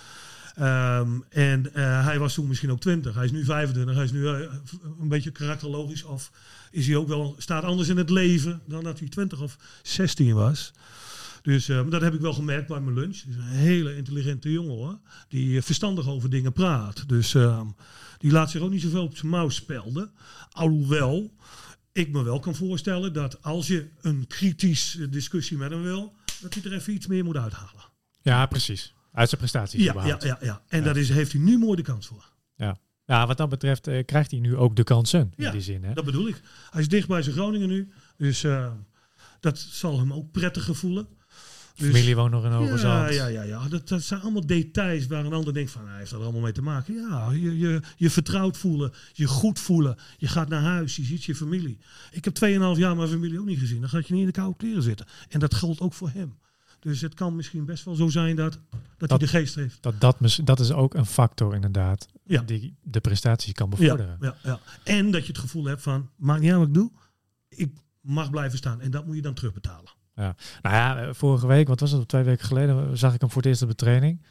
Ehm, en eh, hij was toen misschien ook 20. Hij is nu 25. Hij is nu eh, een beetje karakterlogisch. Of is hij ook wel, staat anders in het leven dan dat hij 20 of 16 was. Dus eh, dat heb ik wel gemerkt bij mijn lunch. Hij is een hele intelligente jongen hoor. Die verstandig over dingen praat. Dus ehm, die laat zich ook niet zoveel op zijn mouw spelden. Alhoewel ik me wel kan voorstellen dat als je een kritische discussie met hem wil, dat hij er even iets meer moet uithalen. Ja, precies. Uit zijn prestaties Ja, ja, überhaupt. ja, ja. En Ja. daar is, heeft hij nu mooi de kans voor. Ja, wat dat betreft eh, krijgt hij nu ook de kansen in Ja, die zin. Hè? Dat bedoel ik. Hij is dicht bij zijn Groningen nu. Dus eh, dat zal hem ook prettiger voelen. Dus- Familie woont nog in ja, Hoogezand. ja, ja, ja. Dat, dat zijn allemaal details waar een ander denkt van, hij heeft er allemaal mee te maken. Ja, je, je, je vertrouwd voelen, je goed voelen. Je gaat naar huis, je ziet je familie. Ik heb 2,5 jaar mijn familie ook niet gezien. Dan gaat je niet in de koude kleren zitten. En dat geldt ook voor hem. Dus het kan misschien best wel zo zijn dat, dat, hij de geest heeft. Dat, dat, dat is ook een factor inderdaad, Ja. die de prestaties kan Ja, bevorderen. ja, ja. En dat je het gevoel hebt van, maakt niet uit wat ik doe. Ik mag blijven staan. En dat moet je dan terugbetalen. Nou ja, eh, vorige week, wat was het, twee weken geleden, eh, zag ik hem voor het eerst op de training.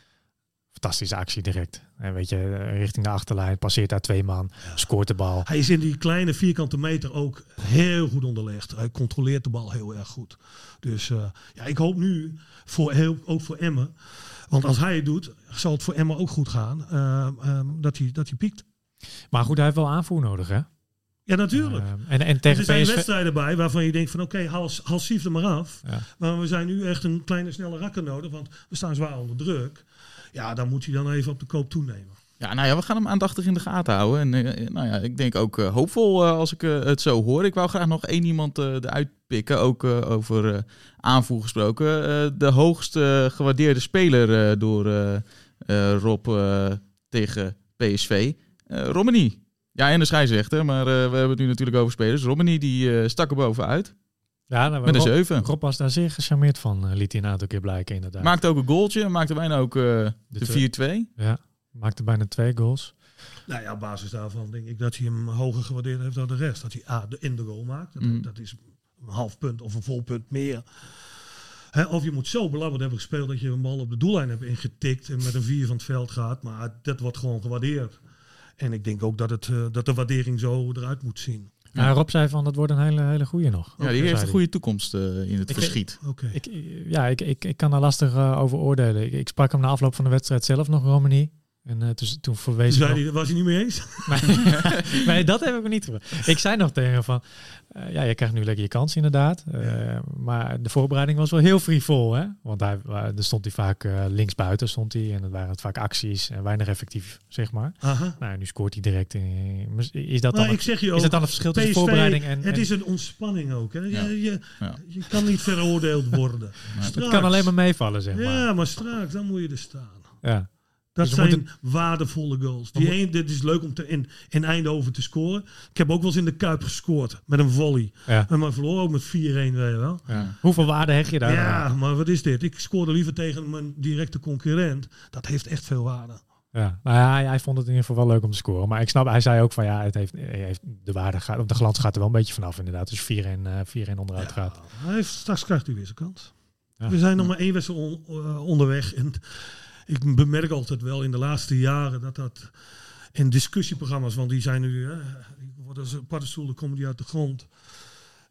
Fantastische actie direct. En weet je, eh, richting de achterlijn, passeert daar twee man, scoort de bal. Hij is in die kleine vierkante meter ook heel goed onderlegd. Hij controleert de bal heel erg goed. Dus eh, ja, ik hoop nu, voor, heel, ook voor Emmen, want als hij het doet, zal het voor Emmen ook goed gaan, eh, ehm, dat, hij, dat hij piekt. Maar goed, hij heeft wel aanvoer nodig, hè? Ja, natuurlijk. Eh, en, en er tegen zijn PSV... wedstrijden bij waarvan je denkt van oké, haal, haal Sief er maar af. Ja. Maar we zijn nu echt een kleine snelle rakker nodig, want we staan zwaar onder druk. Ja, dan moet hij dan even op de koop toenemen. Ja, nou ja, we gaan hem aandachtig in de gaten houden. En eh, nou ja, ik denk ook eh, hoopvol eh, als ik eh, het zo hoor. Ik wou graag nog één iemand eh, eruit pikken, ook eh, over eh, aanvoer gesproken. Eh, de hoogst eh, gewaardeerde speler eh, door eh, eh, Rob eh, tegen PSV, eh Romani. Ja, en de scheidsrechter, maar eh, we hebben het nu natuurlijk over spelers. Romani die eh, stak er bovenuit. Ja, nou, Met een Rob- 7. Rob was daar zeer gecharmeerd van, eh, liet hij een aantal keer blijken inderdaad. Maakte ook een goaltje. Maakte bijna ook eh, De de twee. 4-2. Ja, maakte bijna twee goals. Nou ja, op basis daarvan denk ik dat hij hem hoger gewaardeerd heeft dan de rest. Dat hij A, de in de goal maakt. Dat, Mhm. dat is een half punt of een vol punt meer. Hè, of je moet zo belabberd hebben gespeeld dat je een bal op de doellijn hebt ingetikt en met een vier van het veld gaat. Maar dat wordt gewoon gewaardeerd. En ik denk ook dat, het, eh, dat de waardering zo eruit moet zien. Ja. Rob zei van, dat wordt een hele, hele goeie nog. Ja, die zei heeft een goede toekomst eh, in het Ik- verschiet. Oké. Ik, ja, ik, ik, ik kan daar lastig eh, over oordelen. Ik, ik sprak hem na afloop van de wedstrijd zelf nog, Romani. En eh, dus, toen verwees ik nog- was hij niet mee eens? nee, nee, dat heb ik me niet. Ik zei nog tegen hem van, eh, ja, je krijgt nu lekker je kans inderdaad. Eh, Maar de voorbereiding was wel heel frivol, hè? Want hij, waar- er stond hij vaak eh, links buiten, stond hij. En het waren het vaak acties en weinig effectief, zeg maar. Aha. Nou, nu scoort hij direct. in- Is dat dan, ik zeg je ook, is dat dan een verschil tussen PSV, voorbereiding en... Het en- is een ontspanning ook. Hè? Ja. Je, je, Ja. je kan niet veroordeeld worden. het kan alleen maar meevallen, zeg maar. Ja, maar straks, dan moet je er staan. Ja. Dat Dus we zijn moeten- waardevolle goals. Die moet- een, dit is leuk om te, in, in Eindhoven te scoren. Ik heb ook wel eens in de Kuip gescoord met een volley. Ja. En maar verloren ook met 4-1, weet je wel. Ja. Hoeveel waarde hecht je daar? Ja, aan? maar wat is dit? Ik scoorde liever tegen mijn directe concurrent. Dat heeft echt veel waarde. Ja, nou ja, hij, hij vond het in ieder geval wel leuk om te scoren. Maar ik snap, hij zei ook van ja, het heeft, heeft de waarde gaat, de glans gaat er wel een beetje vanaf inderdaad. Dus 4 en eh 4 en onderuit gaat. Hij heeft, straks krijgt hij weer zijn kans. We zijn nog maar één wedstrijd on- eh, onderweg. En ik bemerk altijd wel in de laatste jaren dat dat in discussieprogramma's, want die zijn nu, hè, worden als paddenstoelen, komen die uit de grond.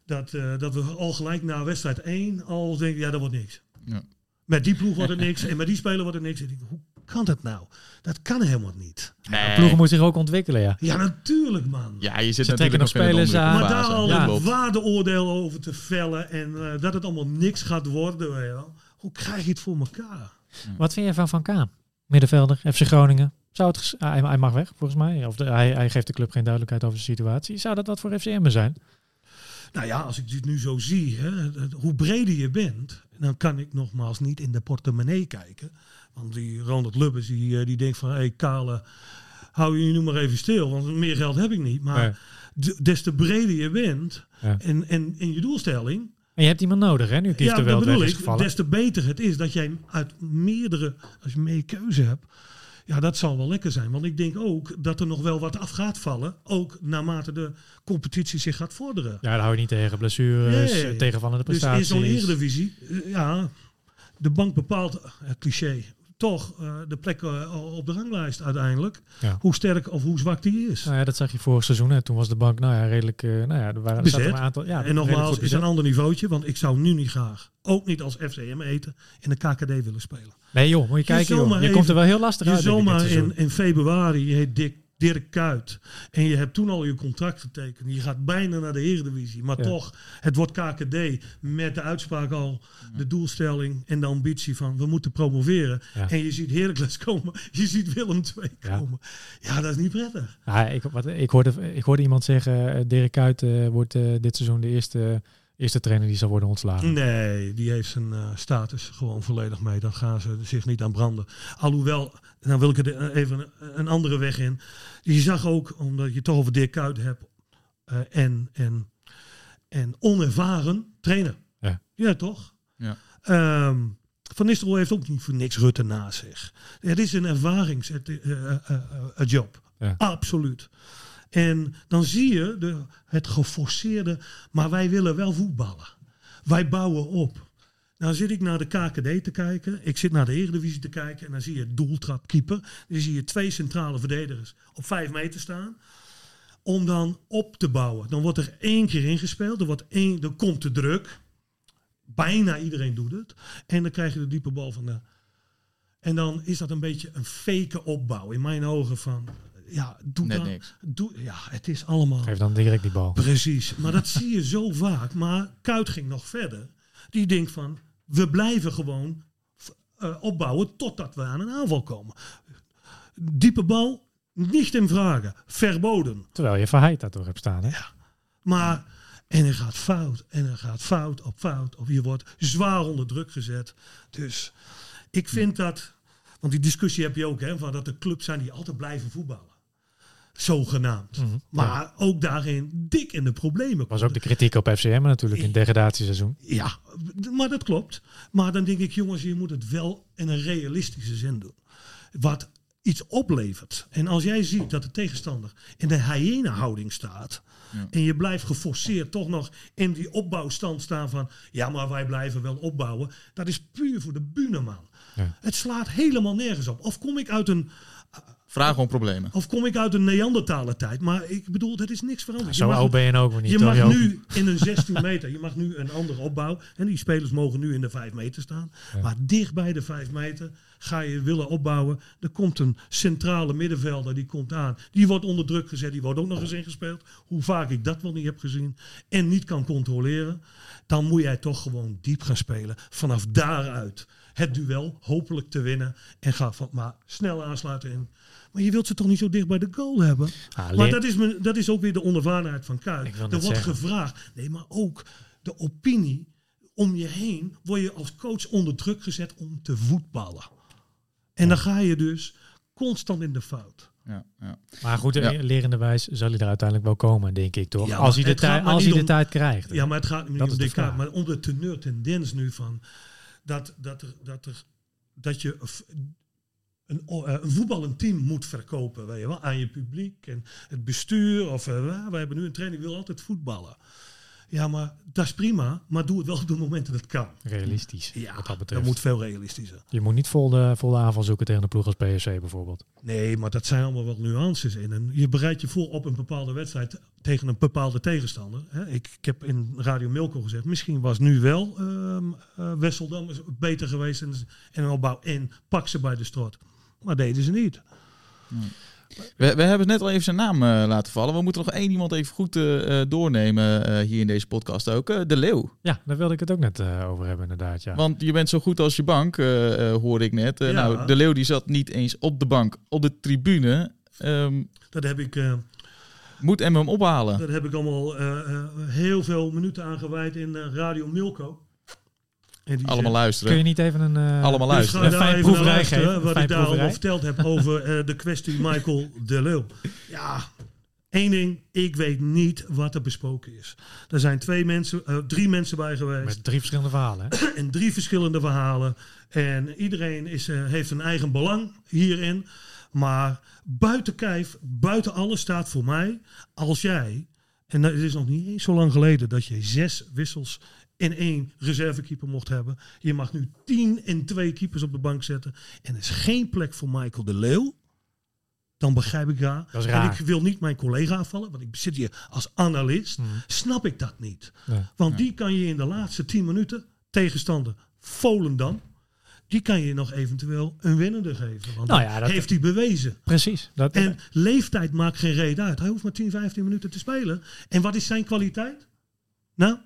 Dat, eh, dat we al gelijk na wedstrijd 1 al denken, ja, dat wordt niks. Ja. Met die ploeg wordt het niks en met die speler wordt het niks. En ik denk, hoe kan dat nou? Dat kan helemaal niet. Nee. Ploegen moeten zich ook ontwikkelen, ja. Ja, natuurlijk man. Ja, je zit Ze natuurlijk nog een spelers aan. Maar daar al Ja, een waardeoordeel over te vellen en eh, dat het allemaal niks gaat worden. Weet je wel. Hoe krijg je het voor elkaar? Wat vind je van Van Kaan? Middenvelder, FC Groningen. Zou het, ges- hij, hij mag weg, volgens mij. Of de- hij, hij geeft de club geen duidelijkheid over de situatie. Zou dat wat voor FCM zijn? Nou ja, als ik dit nu zo zie, hè, hoe breder je bent, dan kan ik nogmaals niet in de portemonnee kijken. Want die Ronald Lubbers, die, eh, die denkt van, hé hey, Kale, hou je nu maar even stil, want meer geld heb ik niet. Maar des te breder je bent Ja. en, en in je doelstelling, En je hebt iemand nodig, hè? Nu Kieft ja, er wel bedoel ik, gevallen. des te beter het is dat jij uit meerdere, als je meer keuze hebt, ja, dat zal wel lekker zijn. Want ik denk ook dat er nog wel wat af gaat vallen, ook naarmate de competitie zich gaat vorderen. Ja, daar hou je niet tegen. Blessures, Nee. eh, tegenvallende Dus in prestaties. zo'n eredivisie, eh, ja, de bank bepaalt, eh, cliché, toch eh, de plek eh, op de ranglijst uiteindelijk. Ja. Hoe sterk of hoe zwak die is. Nou ja, dat zag je vorig seizoen. Hè. Toen was de bank nou ja, redelijk... eh, nou ja, er waren er een aantal... Ja, en nogmaals, is een ander niveautje, want ik zou nu niet graag, ook niet als FCM eten, in de KKD willen spelen. Nee joh, moet je kijken joh. Je even- komt er wel heel lastig Je uit. dit zomaar in, in februari, je heet Dick, Dirk Kuyt. En je hebt toen al je contract getekend. Je gaat bijna naar de Eredivisie. Maar Ja. toch, het wordt KKD met de uitspraak al, de doelstelling en de ambitie van we moeten promoveren. Ja. En je ziet Heracles komen, je ziet Willem II komen. Ja, dat is niet prettig. Ja, ik, wat, ik, hoorde, ik hoorde iemand zeggen, eh, Dirk Kuyt eh, wordt eh, dit seizoen de eerste, eerste trainer die zal worden ontslagen. Nee, die heeft zijn eh, status gewoon volledig mee. Daar gaan ze zich niet aan branden. Alhoewel, dan wil ik er eh, even een, een andere weg in. Je zag ook, omdat je het toch over Dirk Kuyt hebt, eh, en, en, en onervaren trainer. Ja. ja toch? Ja. Ehm, Van Nistelrooy heeft ook niet voor niks Rutte naast zich. Het is een ervaringsjob. Ja. Absoluut. En dan zie je de, het geforceerde, maar wij willen wel voetballen. Wij bouwen op. Nou zit ik naar de KKD te kijken. Ik zit naar de Eredivisie te kijken. En dan zie je doeltrapkeeper. Dan zie je twee centrale verdedigers op vijf meter staan. Om dan op te bouwen. Dan wordt er één keer ingespeeld. Er, wordt één, dan komt de druk. Bijna iedereen doet het. En dan krijg je de diepe bal van de... En dan is dat een beetje een fake opbouw. In mijn ogen van... Ja, doe Net dan, niks. Doe, ja, het is allemaal... Geef dan direct die bal. Precies, maar dat zie je zo vaak. Maar Kuit ging nog verder. Die denkt van, we blijven gewoon eh, opbouwen totdat we aan een aanval komen. Diepe bal, niet in vragen. Verboden. Terwijl je Verheid daar toch hebt staan. Hè? Maar, en er gaat fout, en er gaat fout op fout. Of je wordt zwaar onder druk gezet. Dus ik vind dat, want die discussie heb je ook, hè, van dat er clubs zijn die altijd blijven voetballen. Zogenaamd. Mhm. Maar ook daarin dik in de problemen. was ook de kritiek op FCM natuurlijk in het degradatieseizoen. Ja, maar dat klopt. Maar dan denk ik, jongens, je moet het wel in een realistische zin doen. Wat iets oplevert. En als jij ziet dat de tegenstander in de hyena-houding staat. Ja. En je blijft geforceerd toch nog in die opbouwstand staan van. Ja, maar wij blijven wel opbouwen. Dat is puur voor de bühne, man. Ja. Het slaat helemaal nergens op. Of kom ik uit een, Vragen om problemen. of kom ik uit een Neandertaler tijd. Maar ik bedoel, het is niks veranderd. Zo Je mag- oud ben je ook niet. je mag nu in een 16 meter, je mag nu een andere opbouw. En die spelers mogen nu in de 5 meter staan. Maar dicht bij de 5 meter ga je willen opbouwen. Er komt een centrale middenvelder, die komt aan. Die wordt onder druk gezet, die wordt ook nog eens ingespeeld. Hoe vaak ik dat wel niet heb gezien. En niet kan controleren. Dan moet jij toch gewoon diep gaan spelen. Vanaf daaruit het duel hopelijk te winnen. En ga van, maar snel aansluiten in. Maar je wilt ze toch niet zo dicht bij de goal hebben? Ah, Maar dat is, me- dat is ook weer de onervarenheid van Kuit. Ik wil Er wordt zeggen. gevraagd. Nee, maar ook de opinie om je heen. Word je als coach onder druk gezet om te voetballen. En dan ga je dus constant in de fout. Ja, ja. Maar goed, Ja. lerenderwijs zal hij er uiteindelijk wel komen, denk ik toch? Ja, als hij de, als hij de tijd krijgt. Ja, maar het gaat niet Dat om de DK. vraag. Maar om de teneur tendens nu van. Dat, dat, er, dat, er, dat je een, eh, een voetballend team moet verkopen weet je wel, aan je publiek en het bestuur. Of uh, we hebben nu een trainer die wil altijd voetballen. Ja, maar dat is prima. Maar doe het wel op de momenten dat het kan. Realistisch, Ja, wat dat moet veel realistischer. Je moet niet vol de, vol de aanval zoeken tegen een ploeg als PSC bijvoorbeeld. Nee, maar dat zijn allemaal wel nuances in. En je bereidt je voor op een bepaalde wedstrijd tegen een bepaalde tegenstander. Hè. Ik, ik heb in Radio Milko gezegd, misschien was nu wel ehm eh, Wesseldam beter geweest in, in een opbouw en pak ze bij de strot. Maar deden ze niet. We, we hebben net al even zijn naam eh, laten vallen. We moeten nog één iemand even goed eh, eh, doornemen eh, hier in deze podcast ook. Eh, de Leeuw. Ja, daar wilde ik het ook net eh, over hebben inderdaad. Ja. Want je bent zo goed als je bank, eh, eh, hoorde ik net. Ja. Nou, de Leeuw die zat niet eens op de bank, op de tribune. Ehm, Dat heb ik, eh, moet Emmen hem ophalen? dat heb ik allemaal heel veel minuten aan gewijd in Radio Milko. Allemaal luisteren. Kun je niet even een, eh, Allemaal Dus luisteren. daar fijn even naar proeverij luisteren, geven, een Wat fijn ik daarover proeverij. verteld heb over eh, de kwestie Michael de Leeuw. Ja, één ding. Ik weet niet wat er besproken is. Er zijn twee mensen, eh, drie mensen bij geweest. met drie verschillende verhalen. Hè? En drie verschillende verhalen. En iedereen is, eh, heeft een eigen belang hierin. Maar buiten kijf, buiten alles staat voor mij. Als jij, en dat is nog niet eens zo lang geleden dat je zes wissels in één reservekeeper mocht hebben. Je mag nu tien en twee keepers op de bank zetten. En er is geen plek voor Michael de Leeuw. Dan begrijp ik daar. Dat is En raar. ik wil niet mijn collega afvallen, want ik zit hier als analist. Mhm. Snap ik dat niet. Want die kan je in de laatste 10 minuten tegenstander Volendam. Die kan je nog eventueel een winnende geven. Want Nou ja, dat- heeft hij bewezen. Precies. Dat, En leeftijd maakt geen reden uit. Hij hoeft maar 10, 15 minuten te spelen. En wat is zijn kwaliteit? Nou,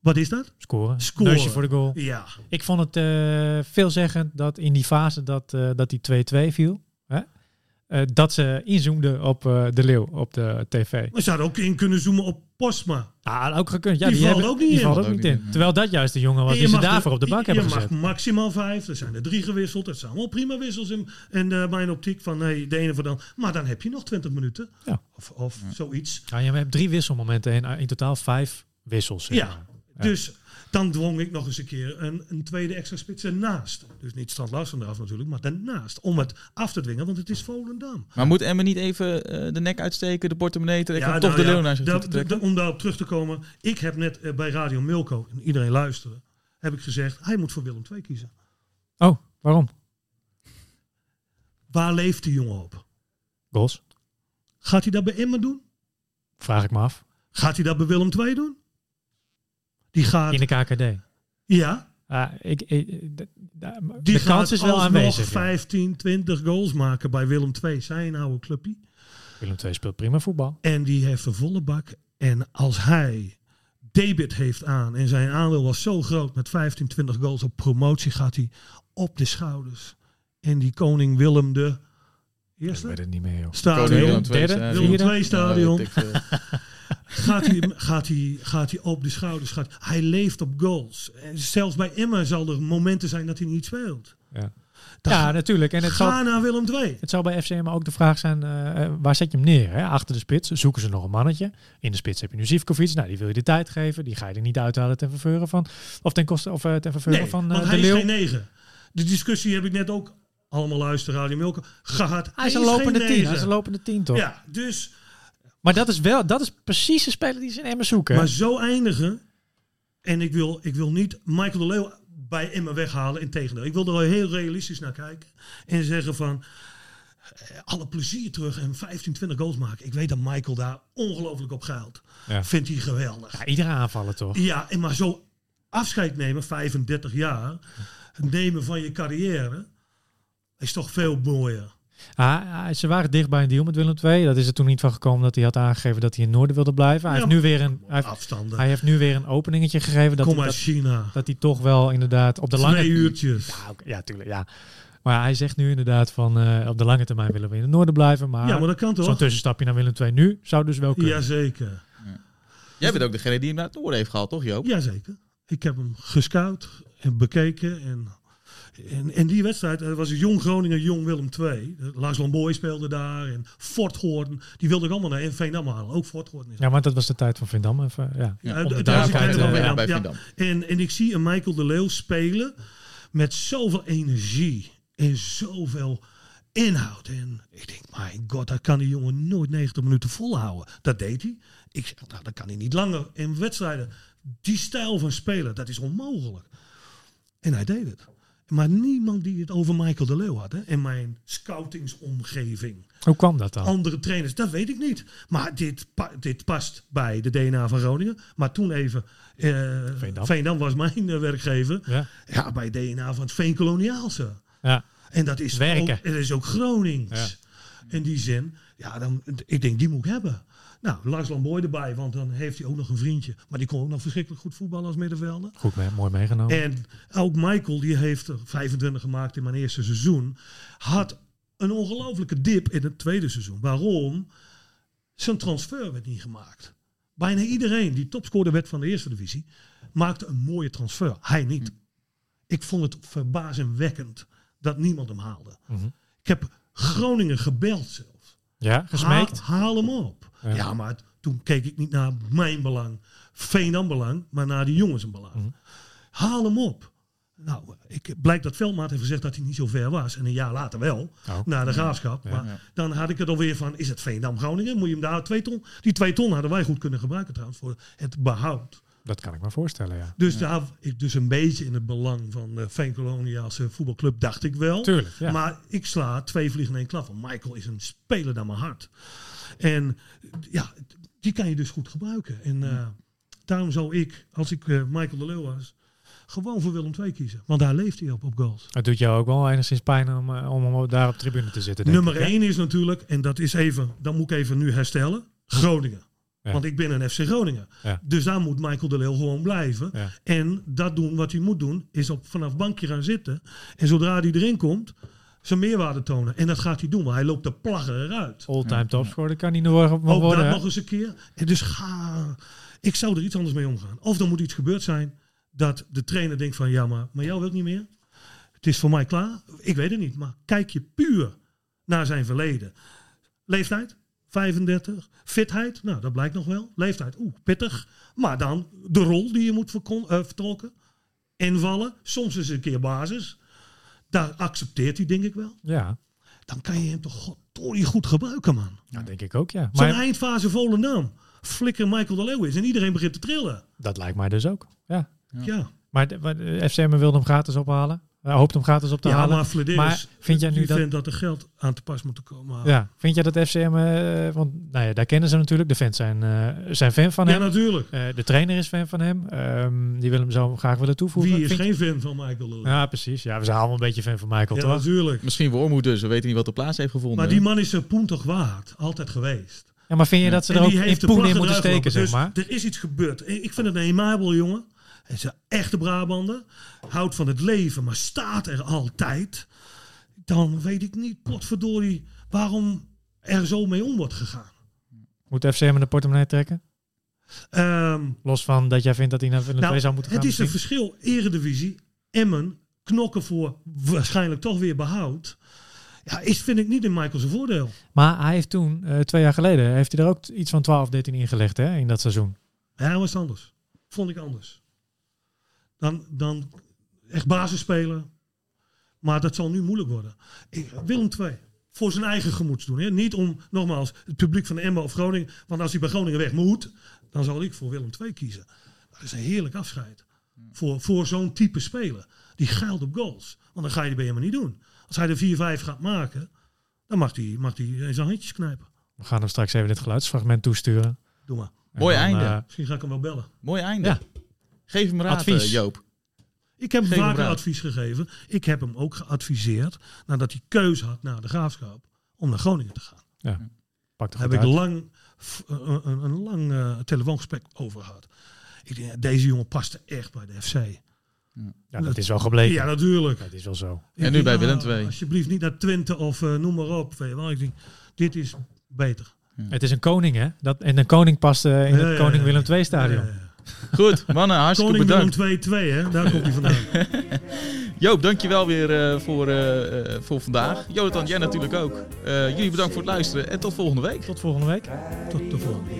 wat is dat? scoren. Scoren. Neusje voor de goal. Ja, Ik vond het eh, veelzeggend dat in die fase dat, eh, dat die 2-2 viel, hè, eh, dat ze inzoomden op eh, de Leeuw op de tv. we zouden ook in kunnen zoomen op Postma. Ah, ook gekund. Ja, Die die, valt hebben, ook niet die in. valt ook niet in. Terwijl dat juist de jongen was die ze mag daarvoor op de bank je hebben mag gezet. maximaal vijf. Er zijn er drie gewisseld. Dat zijn allemaal prima wissels in, in eh, mijn optiek. Van nee, de ene voor dan. Maar dan heb je nog 20 minuten. Ja. Of, of zoiets. Ja, je hebt drie wisselmomenten en in totaal vijf wissels. Ja. Dus dan dwong ik nog eens een keer een, een tweede extra spits ernaast. Dus niet Strand Larsen eraf natuurlijk, maar daarnaast. Om het af te dwingen, want het is Volendam. Maar moet Emmen niet even eh, de nek uitsteken, de portemonnee trekken, om toch nou de ja, Leeuw naar zich toe da- te da- trekken? da- om daarop terug te komen. Ik heb net eh, bij Radio Milko, en iedereen luisteren, heb ik gezegd, hij moet voor Willem II kiezen. Oh, waarom? Waar leeft die jongen op? Goals? Gaat hij dat bij Emmen doen? Vraag ik me af. Gaat hij dat bij Willem II doen? Die gaat, In de KKD. ja, Ah, ik, ik- de, de- die de kans is wel aanwezig. ja. 15, 20 goals maken bij Willem II, zijn oude clubje. Willem II speelt prima voetbal. En die heeft een volle bak. En als hij debit heeft aan en zijn aandeel was zo groot met 15, 20 goals op promotie, gaat hij op de schouders. En die koning Willem de Ik eerste weet het niet meer, joh. stadion. Koning Willem II stadion. Gaat, hij, gaat, hij, gaat hij op de schouders. Gaat, hij leeft op goals. En zelfs bij Emma zal er momenten zijn dat hij niet speelt. Ja. Ja, natuurlijk. En het ga zal, naar Willem II. het zal bij FCM ook de vraag zijn, eh, eh, waar zet je hem neer? Hè? Achter de spits zoeken ze nog een mannetje. In de spits heb je nu Zivkovic. Nou, die wil je de tijd geven. Die ga je er niet uithalen ten verveuren van... Of ten koste of eh, ten verveuren Nee, van eh, want de hij Leeuw. is geen negen. De discussie heb ik net ook allemaal luisteren, Radio Milko, gehad. Hij is een lopende tien. Hij is een lopende tien, toch? Ja, dus, Maar dat is wel, dat is precies de speler die ze in Emmen zoeken. maar zo eindigen. En ik wil, ik wil niet Michael de Leeuw bij Emma weghalen. Integendeel, ik wil er heel realistisch naar kijken. En zeggen van, eh, alle plezier terug en 15, 20 goals maken. Ik weet dat Michael daar ongelooflijk op geilt. Ja. Vindt hij geweldig. Ja, iedere aanvaller toch? Ja, en maar zo afscheid nemen, 35 jaar, nemen van je carrière, is toch veel mooier. Ah, ah, ze waren dicht bij een deal met Willem II. Dat is er toen niet van gekomen dat hij had aangegeven dat hij in het noorden wilde blijven. Hij, Ja, heeft, nu weer een, hij, heeft, hij heeft nu weer een openingetje gegeven. Dat, Kom hij, uit dat, China. dat hij toch wel inderdaad op de lange... Twee uurtjes. Ja, ja, tuurlijk, ja. Maar hij zegt nu inderdaad van eh, op de lange termijn willen we in het noorden blijven. Maar Ja, maar dat kan zo'n toch? tussenstapje naar Willem II nu zou dus wel kunnen. Jazeker. Jij bent ook degene die hem naar het noorden heeft gehaald, toch Joop? Jazeker. Ik heb hem gescout en bekeken. En, en, en die wedstrijd eh, was Jong Groningen, Jong Willem II. Lars Lamboy speelde daar. En Fort Gordon. Die wilde ik allemaal naar Veendam halen. Ook Fort Gordon is Ja, want dat was de tijd van Vindam. Even, ja. Ja, de eh. En, en ik zie een Michael de Leeuw spelen met zoveel energie en zoveel inhoud. En ik denk, mijn god, dat kan die jongen nooit 90 minuten volhouden. Dat deed hij. Ik zeg, nou, dat kan hij niet langer in wedstrijden. Die stijl van spelen, dat is onmogelijk. En hij deed het. Maar niemand die het over Michael de Leeuw had. Hè? In mijn scoutingsomgeving. Hoe kwam dat dan? Andere trainers, dat weet ik niet. Maar dit, pa- dit past bij de DNA van Groningen. Maar toen even, eh Veendam. Veendam. was mijn eh, werkgever. Ja. Ja, bij DNA van het Veenkoloniaalse. Ja. En dat is Werken. ook, dat is ook Gronings. In die zin, ja, dan, ik denk die moet ik hebben. Nou, Lars Lamboy erbij, want dan heeft hij ook nog een vriendje. Maar die kon ook nog verschrikkelijk goed voetballen als middenvelder. Goed, mee, mooi meegenomen. En ook Michael, die heeft er 25 gemaakt in mijn eerste seizoen. Had een ongelofelijke dip in het tweede seizoen. Waarom? Zijn transfer werd niet gemaakt. Bijna iedereen die topscorer werd van de eerste divisie, maakte een mooie transfer. Hij niet. Ik vond het verbazingwekkend dat niemand hem haalde. Mhm. Ik heb Groningen gebeld zelfs. Ja, gesmeekt. Haal, haal hem op. Ja. Ja. maar toen keek ik niet naar mijn belang, Veenam belang, maar naar die jongens een belang. Mhm. Haal hem op. Nou, ik blijkt dat Veldmaat heeft gezegd dat hij niet zo ver was. En een jaar later wel, Oh. naar de graafschap. Ja. Maar Ja. dan had ik het alweer van, is het Veendam Groningen? Moet je hem daar twee ton? Die twee ton hadden wij goed kunnen gebruiken trouwens voor het behoud. Dat kan ik me voorstellen, ja. Dus, daar, ik, dus een beetje in het belang van de Veenkoloniaalse voetbalclub dacht ik wel. Tuurlijk, ja. Maar ik sla twee vliegen in één klap. Want Michael is een speler naar mijn hart. En ja, die kan je dus goed gebruiken. En eh, daarom zou ik, als ik eh, Michael de Leeuw was, gewoon voor Willem II kiezen. Want daar leeft hij op, op goals. Het doet jou ook wel enigszins pijn om, eh, om daar op tribune te zitten. denk Nummer ik, één is natuurlijk, en dat is even, dan moet ik even nu herstellen, Groningen. Ja. Want ik ben een FC Groningen. Ja. Dus daar moet Michael de Leeuw gewoon blijven. Ja. En dat doen wat hij moet doen, is op vanaf bankje gaan zitten. En zodra hij erin komt, zijn meerwaarde tonen. En dat gaat hij doen, maar hij loopt de plagger eruit. All-time topscorer, dat kan niet nog Ook worden. dat hè? nog eens een keer. En dus ga, ik zou er iets anders mee omgaan. Of er moet iets gebeurd zijn dat de trainer denkt van ja, maar, maar jou wil ik niet meer. Het is voor mij klaar. Ik weet het niet, maar kijk je puur naar zijn verleden. Leeftijd, 35. Fitheid, nou dat blijkt nog wel. Leeftijd, oeh, pittig. Maar dan de rol die je moet eh, vertolken. Invallen, soms is het een keer basis. Daar accepteert hij denk ik wel. Ja, Dan kan je hem toch goddorie goed gebruiken man. dat denk ik ook, ja. Zo'n Maar eindfase Volendam. Flikker Michael de Leeuw is en iedereen begint te trillen. dat lijkt mij dus ook, ja. Ja, Maar maar de FCM wilde hem gratis ophalen. Hij hoopt hem gratis op te ja halen. maar Flederis, Maar vind jij nu die dat- vindt dat er geld aan te pas moet komen. Ja, vind jij dat FCM, eh, want nou ja, daar kennen ze natuurlijk. De fans zijn, eh, zijn fan van Ja, hem. natuurlijk. Eh, de trainer is fan van hem. Ehm, die wil hem zo graag willen toevoegen. Wie is Vind je- geen fan van Michael? Ja, precies. Ja, we zijn allemaal een beetje fan van Michael, Ja, toch? natuurlijk. Misschien Wormoed dus, we weten niet wat de plaats heeft gevonden. Maar die man is zijn poen toch waard. Altijd geweest. Ja, maar vind je dat ze er ook in poen in moeten steken, zeg gelopen. maar? Dus er is iets gebeurd. Ik vind het een aimabel jongen. Is een echte Brabander. Houdt van het leven, maar staat er altijd. Dan weet ik niet, potverdorie, waarom er zo mee om wordt gegaan. Moet FCM in de portemonnee trekken? Ehm, Los van dat jij vindt dat hij naar Willem II Nou, zou moeten gaan. het is een verschil. Eredivisie, Emmen knokken voor waarschijnlijk toch weer behoud. Ja, is vind ik niet in Michael zijn voordeel. Maar hij heeft toen, eh, twee jaar geleden, heeft hij er ook iets van 12, 13 ingelegd hè, in dat seizoen. Ja, dat was anders. Vond ik anders. Dan, dan echt basis spelen. Maar dat zal nu moeilijk worden. Ik, Willem II. Voor zijn eigen gemoedsdoen. Hè? Niet om, nogmaals, het publiek van de Emma of Groningen. Want als hij bij Groningen weg moet, dan zal ik voor Willem II kiezen. Dat is een heerlijk afscheid. Voor, voor zo'n type speler. Die geilt op goals. Want dan ga je die bij hem niet doen. Als hij er 4-5 gaat maken, dan mag hij, mag hij in zijn handjes knijpen. We gaan hem straks even dit geluidsfragment toesturen. Doe maar. En Mooi dan, einde. eh, Misschien ga ik hem wel bellen. Mooi einde. Ja. Geef hem raad, Advies. eh, Joop. Ik heb hem Geef hem vaker raad. advies gegeven. Ik heb hem ook geadviseerd, nadat hij keuze had naar de graafschap, om naar Groningen te gaan. pak er Daar heb ik uit. lang, f- een, een, een lang eh, telefoongesprek over gehad. Ik denk, ja, deze jongen paste echt bij de FC. Ja, dat is wel gebleken. Ja, natuurlijk. Dat is wel zo. Ik nu denk, bij nou, Willem II. Alsjeblieft niet naar Twente of eh, noem maar op. Weet je wel. Ik denk, dit is beter. Het is een koning, hè? Dat, en een koning past in Ja, het ja, Koning ja. Willem II stadion. Goed, mannen, hartstikke Koning bedankt. Willem 2-2, hè? Daar komt hij vandaan. Joop, dankjewel weer eh, voor, eh, voor vandaag. Jonathan, jij natuurlijk ook. Jullie bedankt voor het luisteren en tot volgende week. Tot volgende week. Tot de volgende.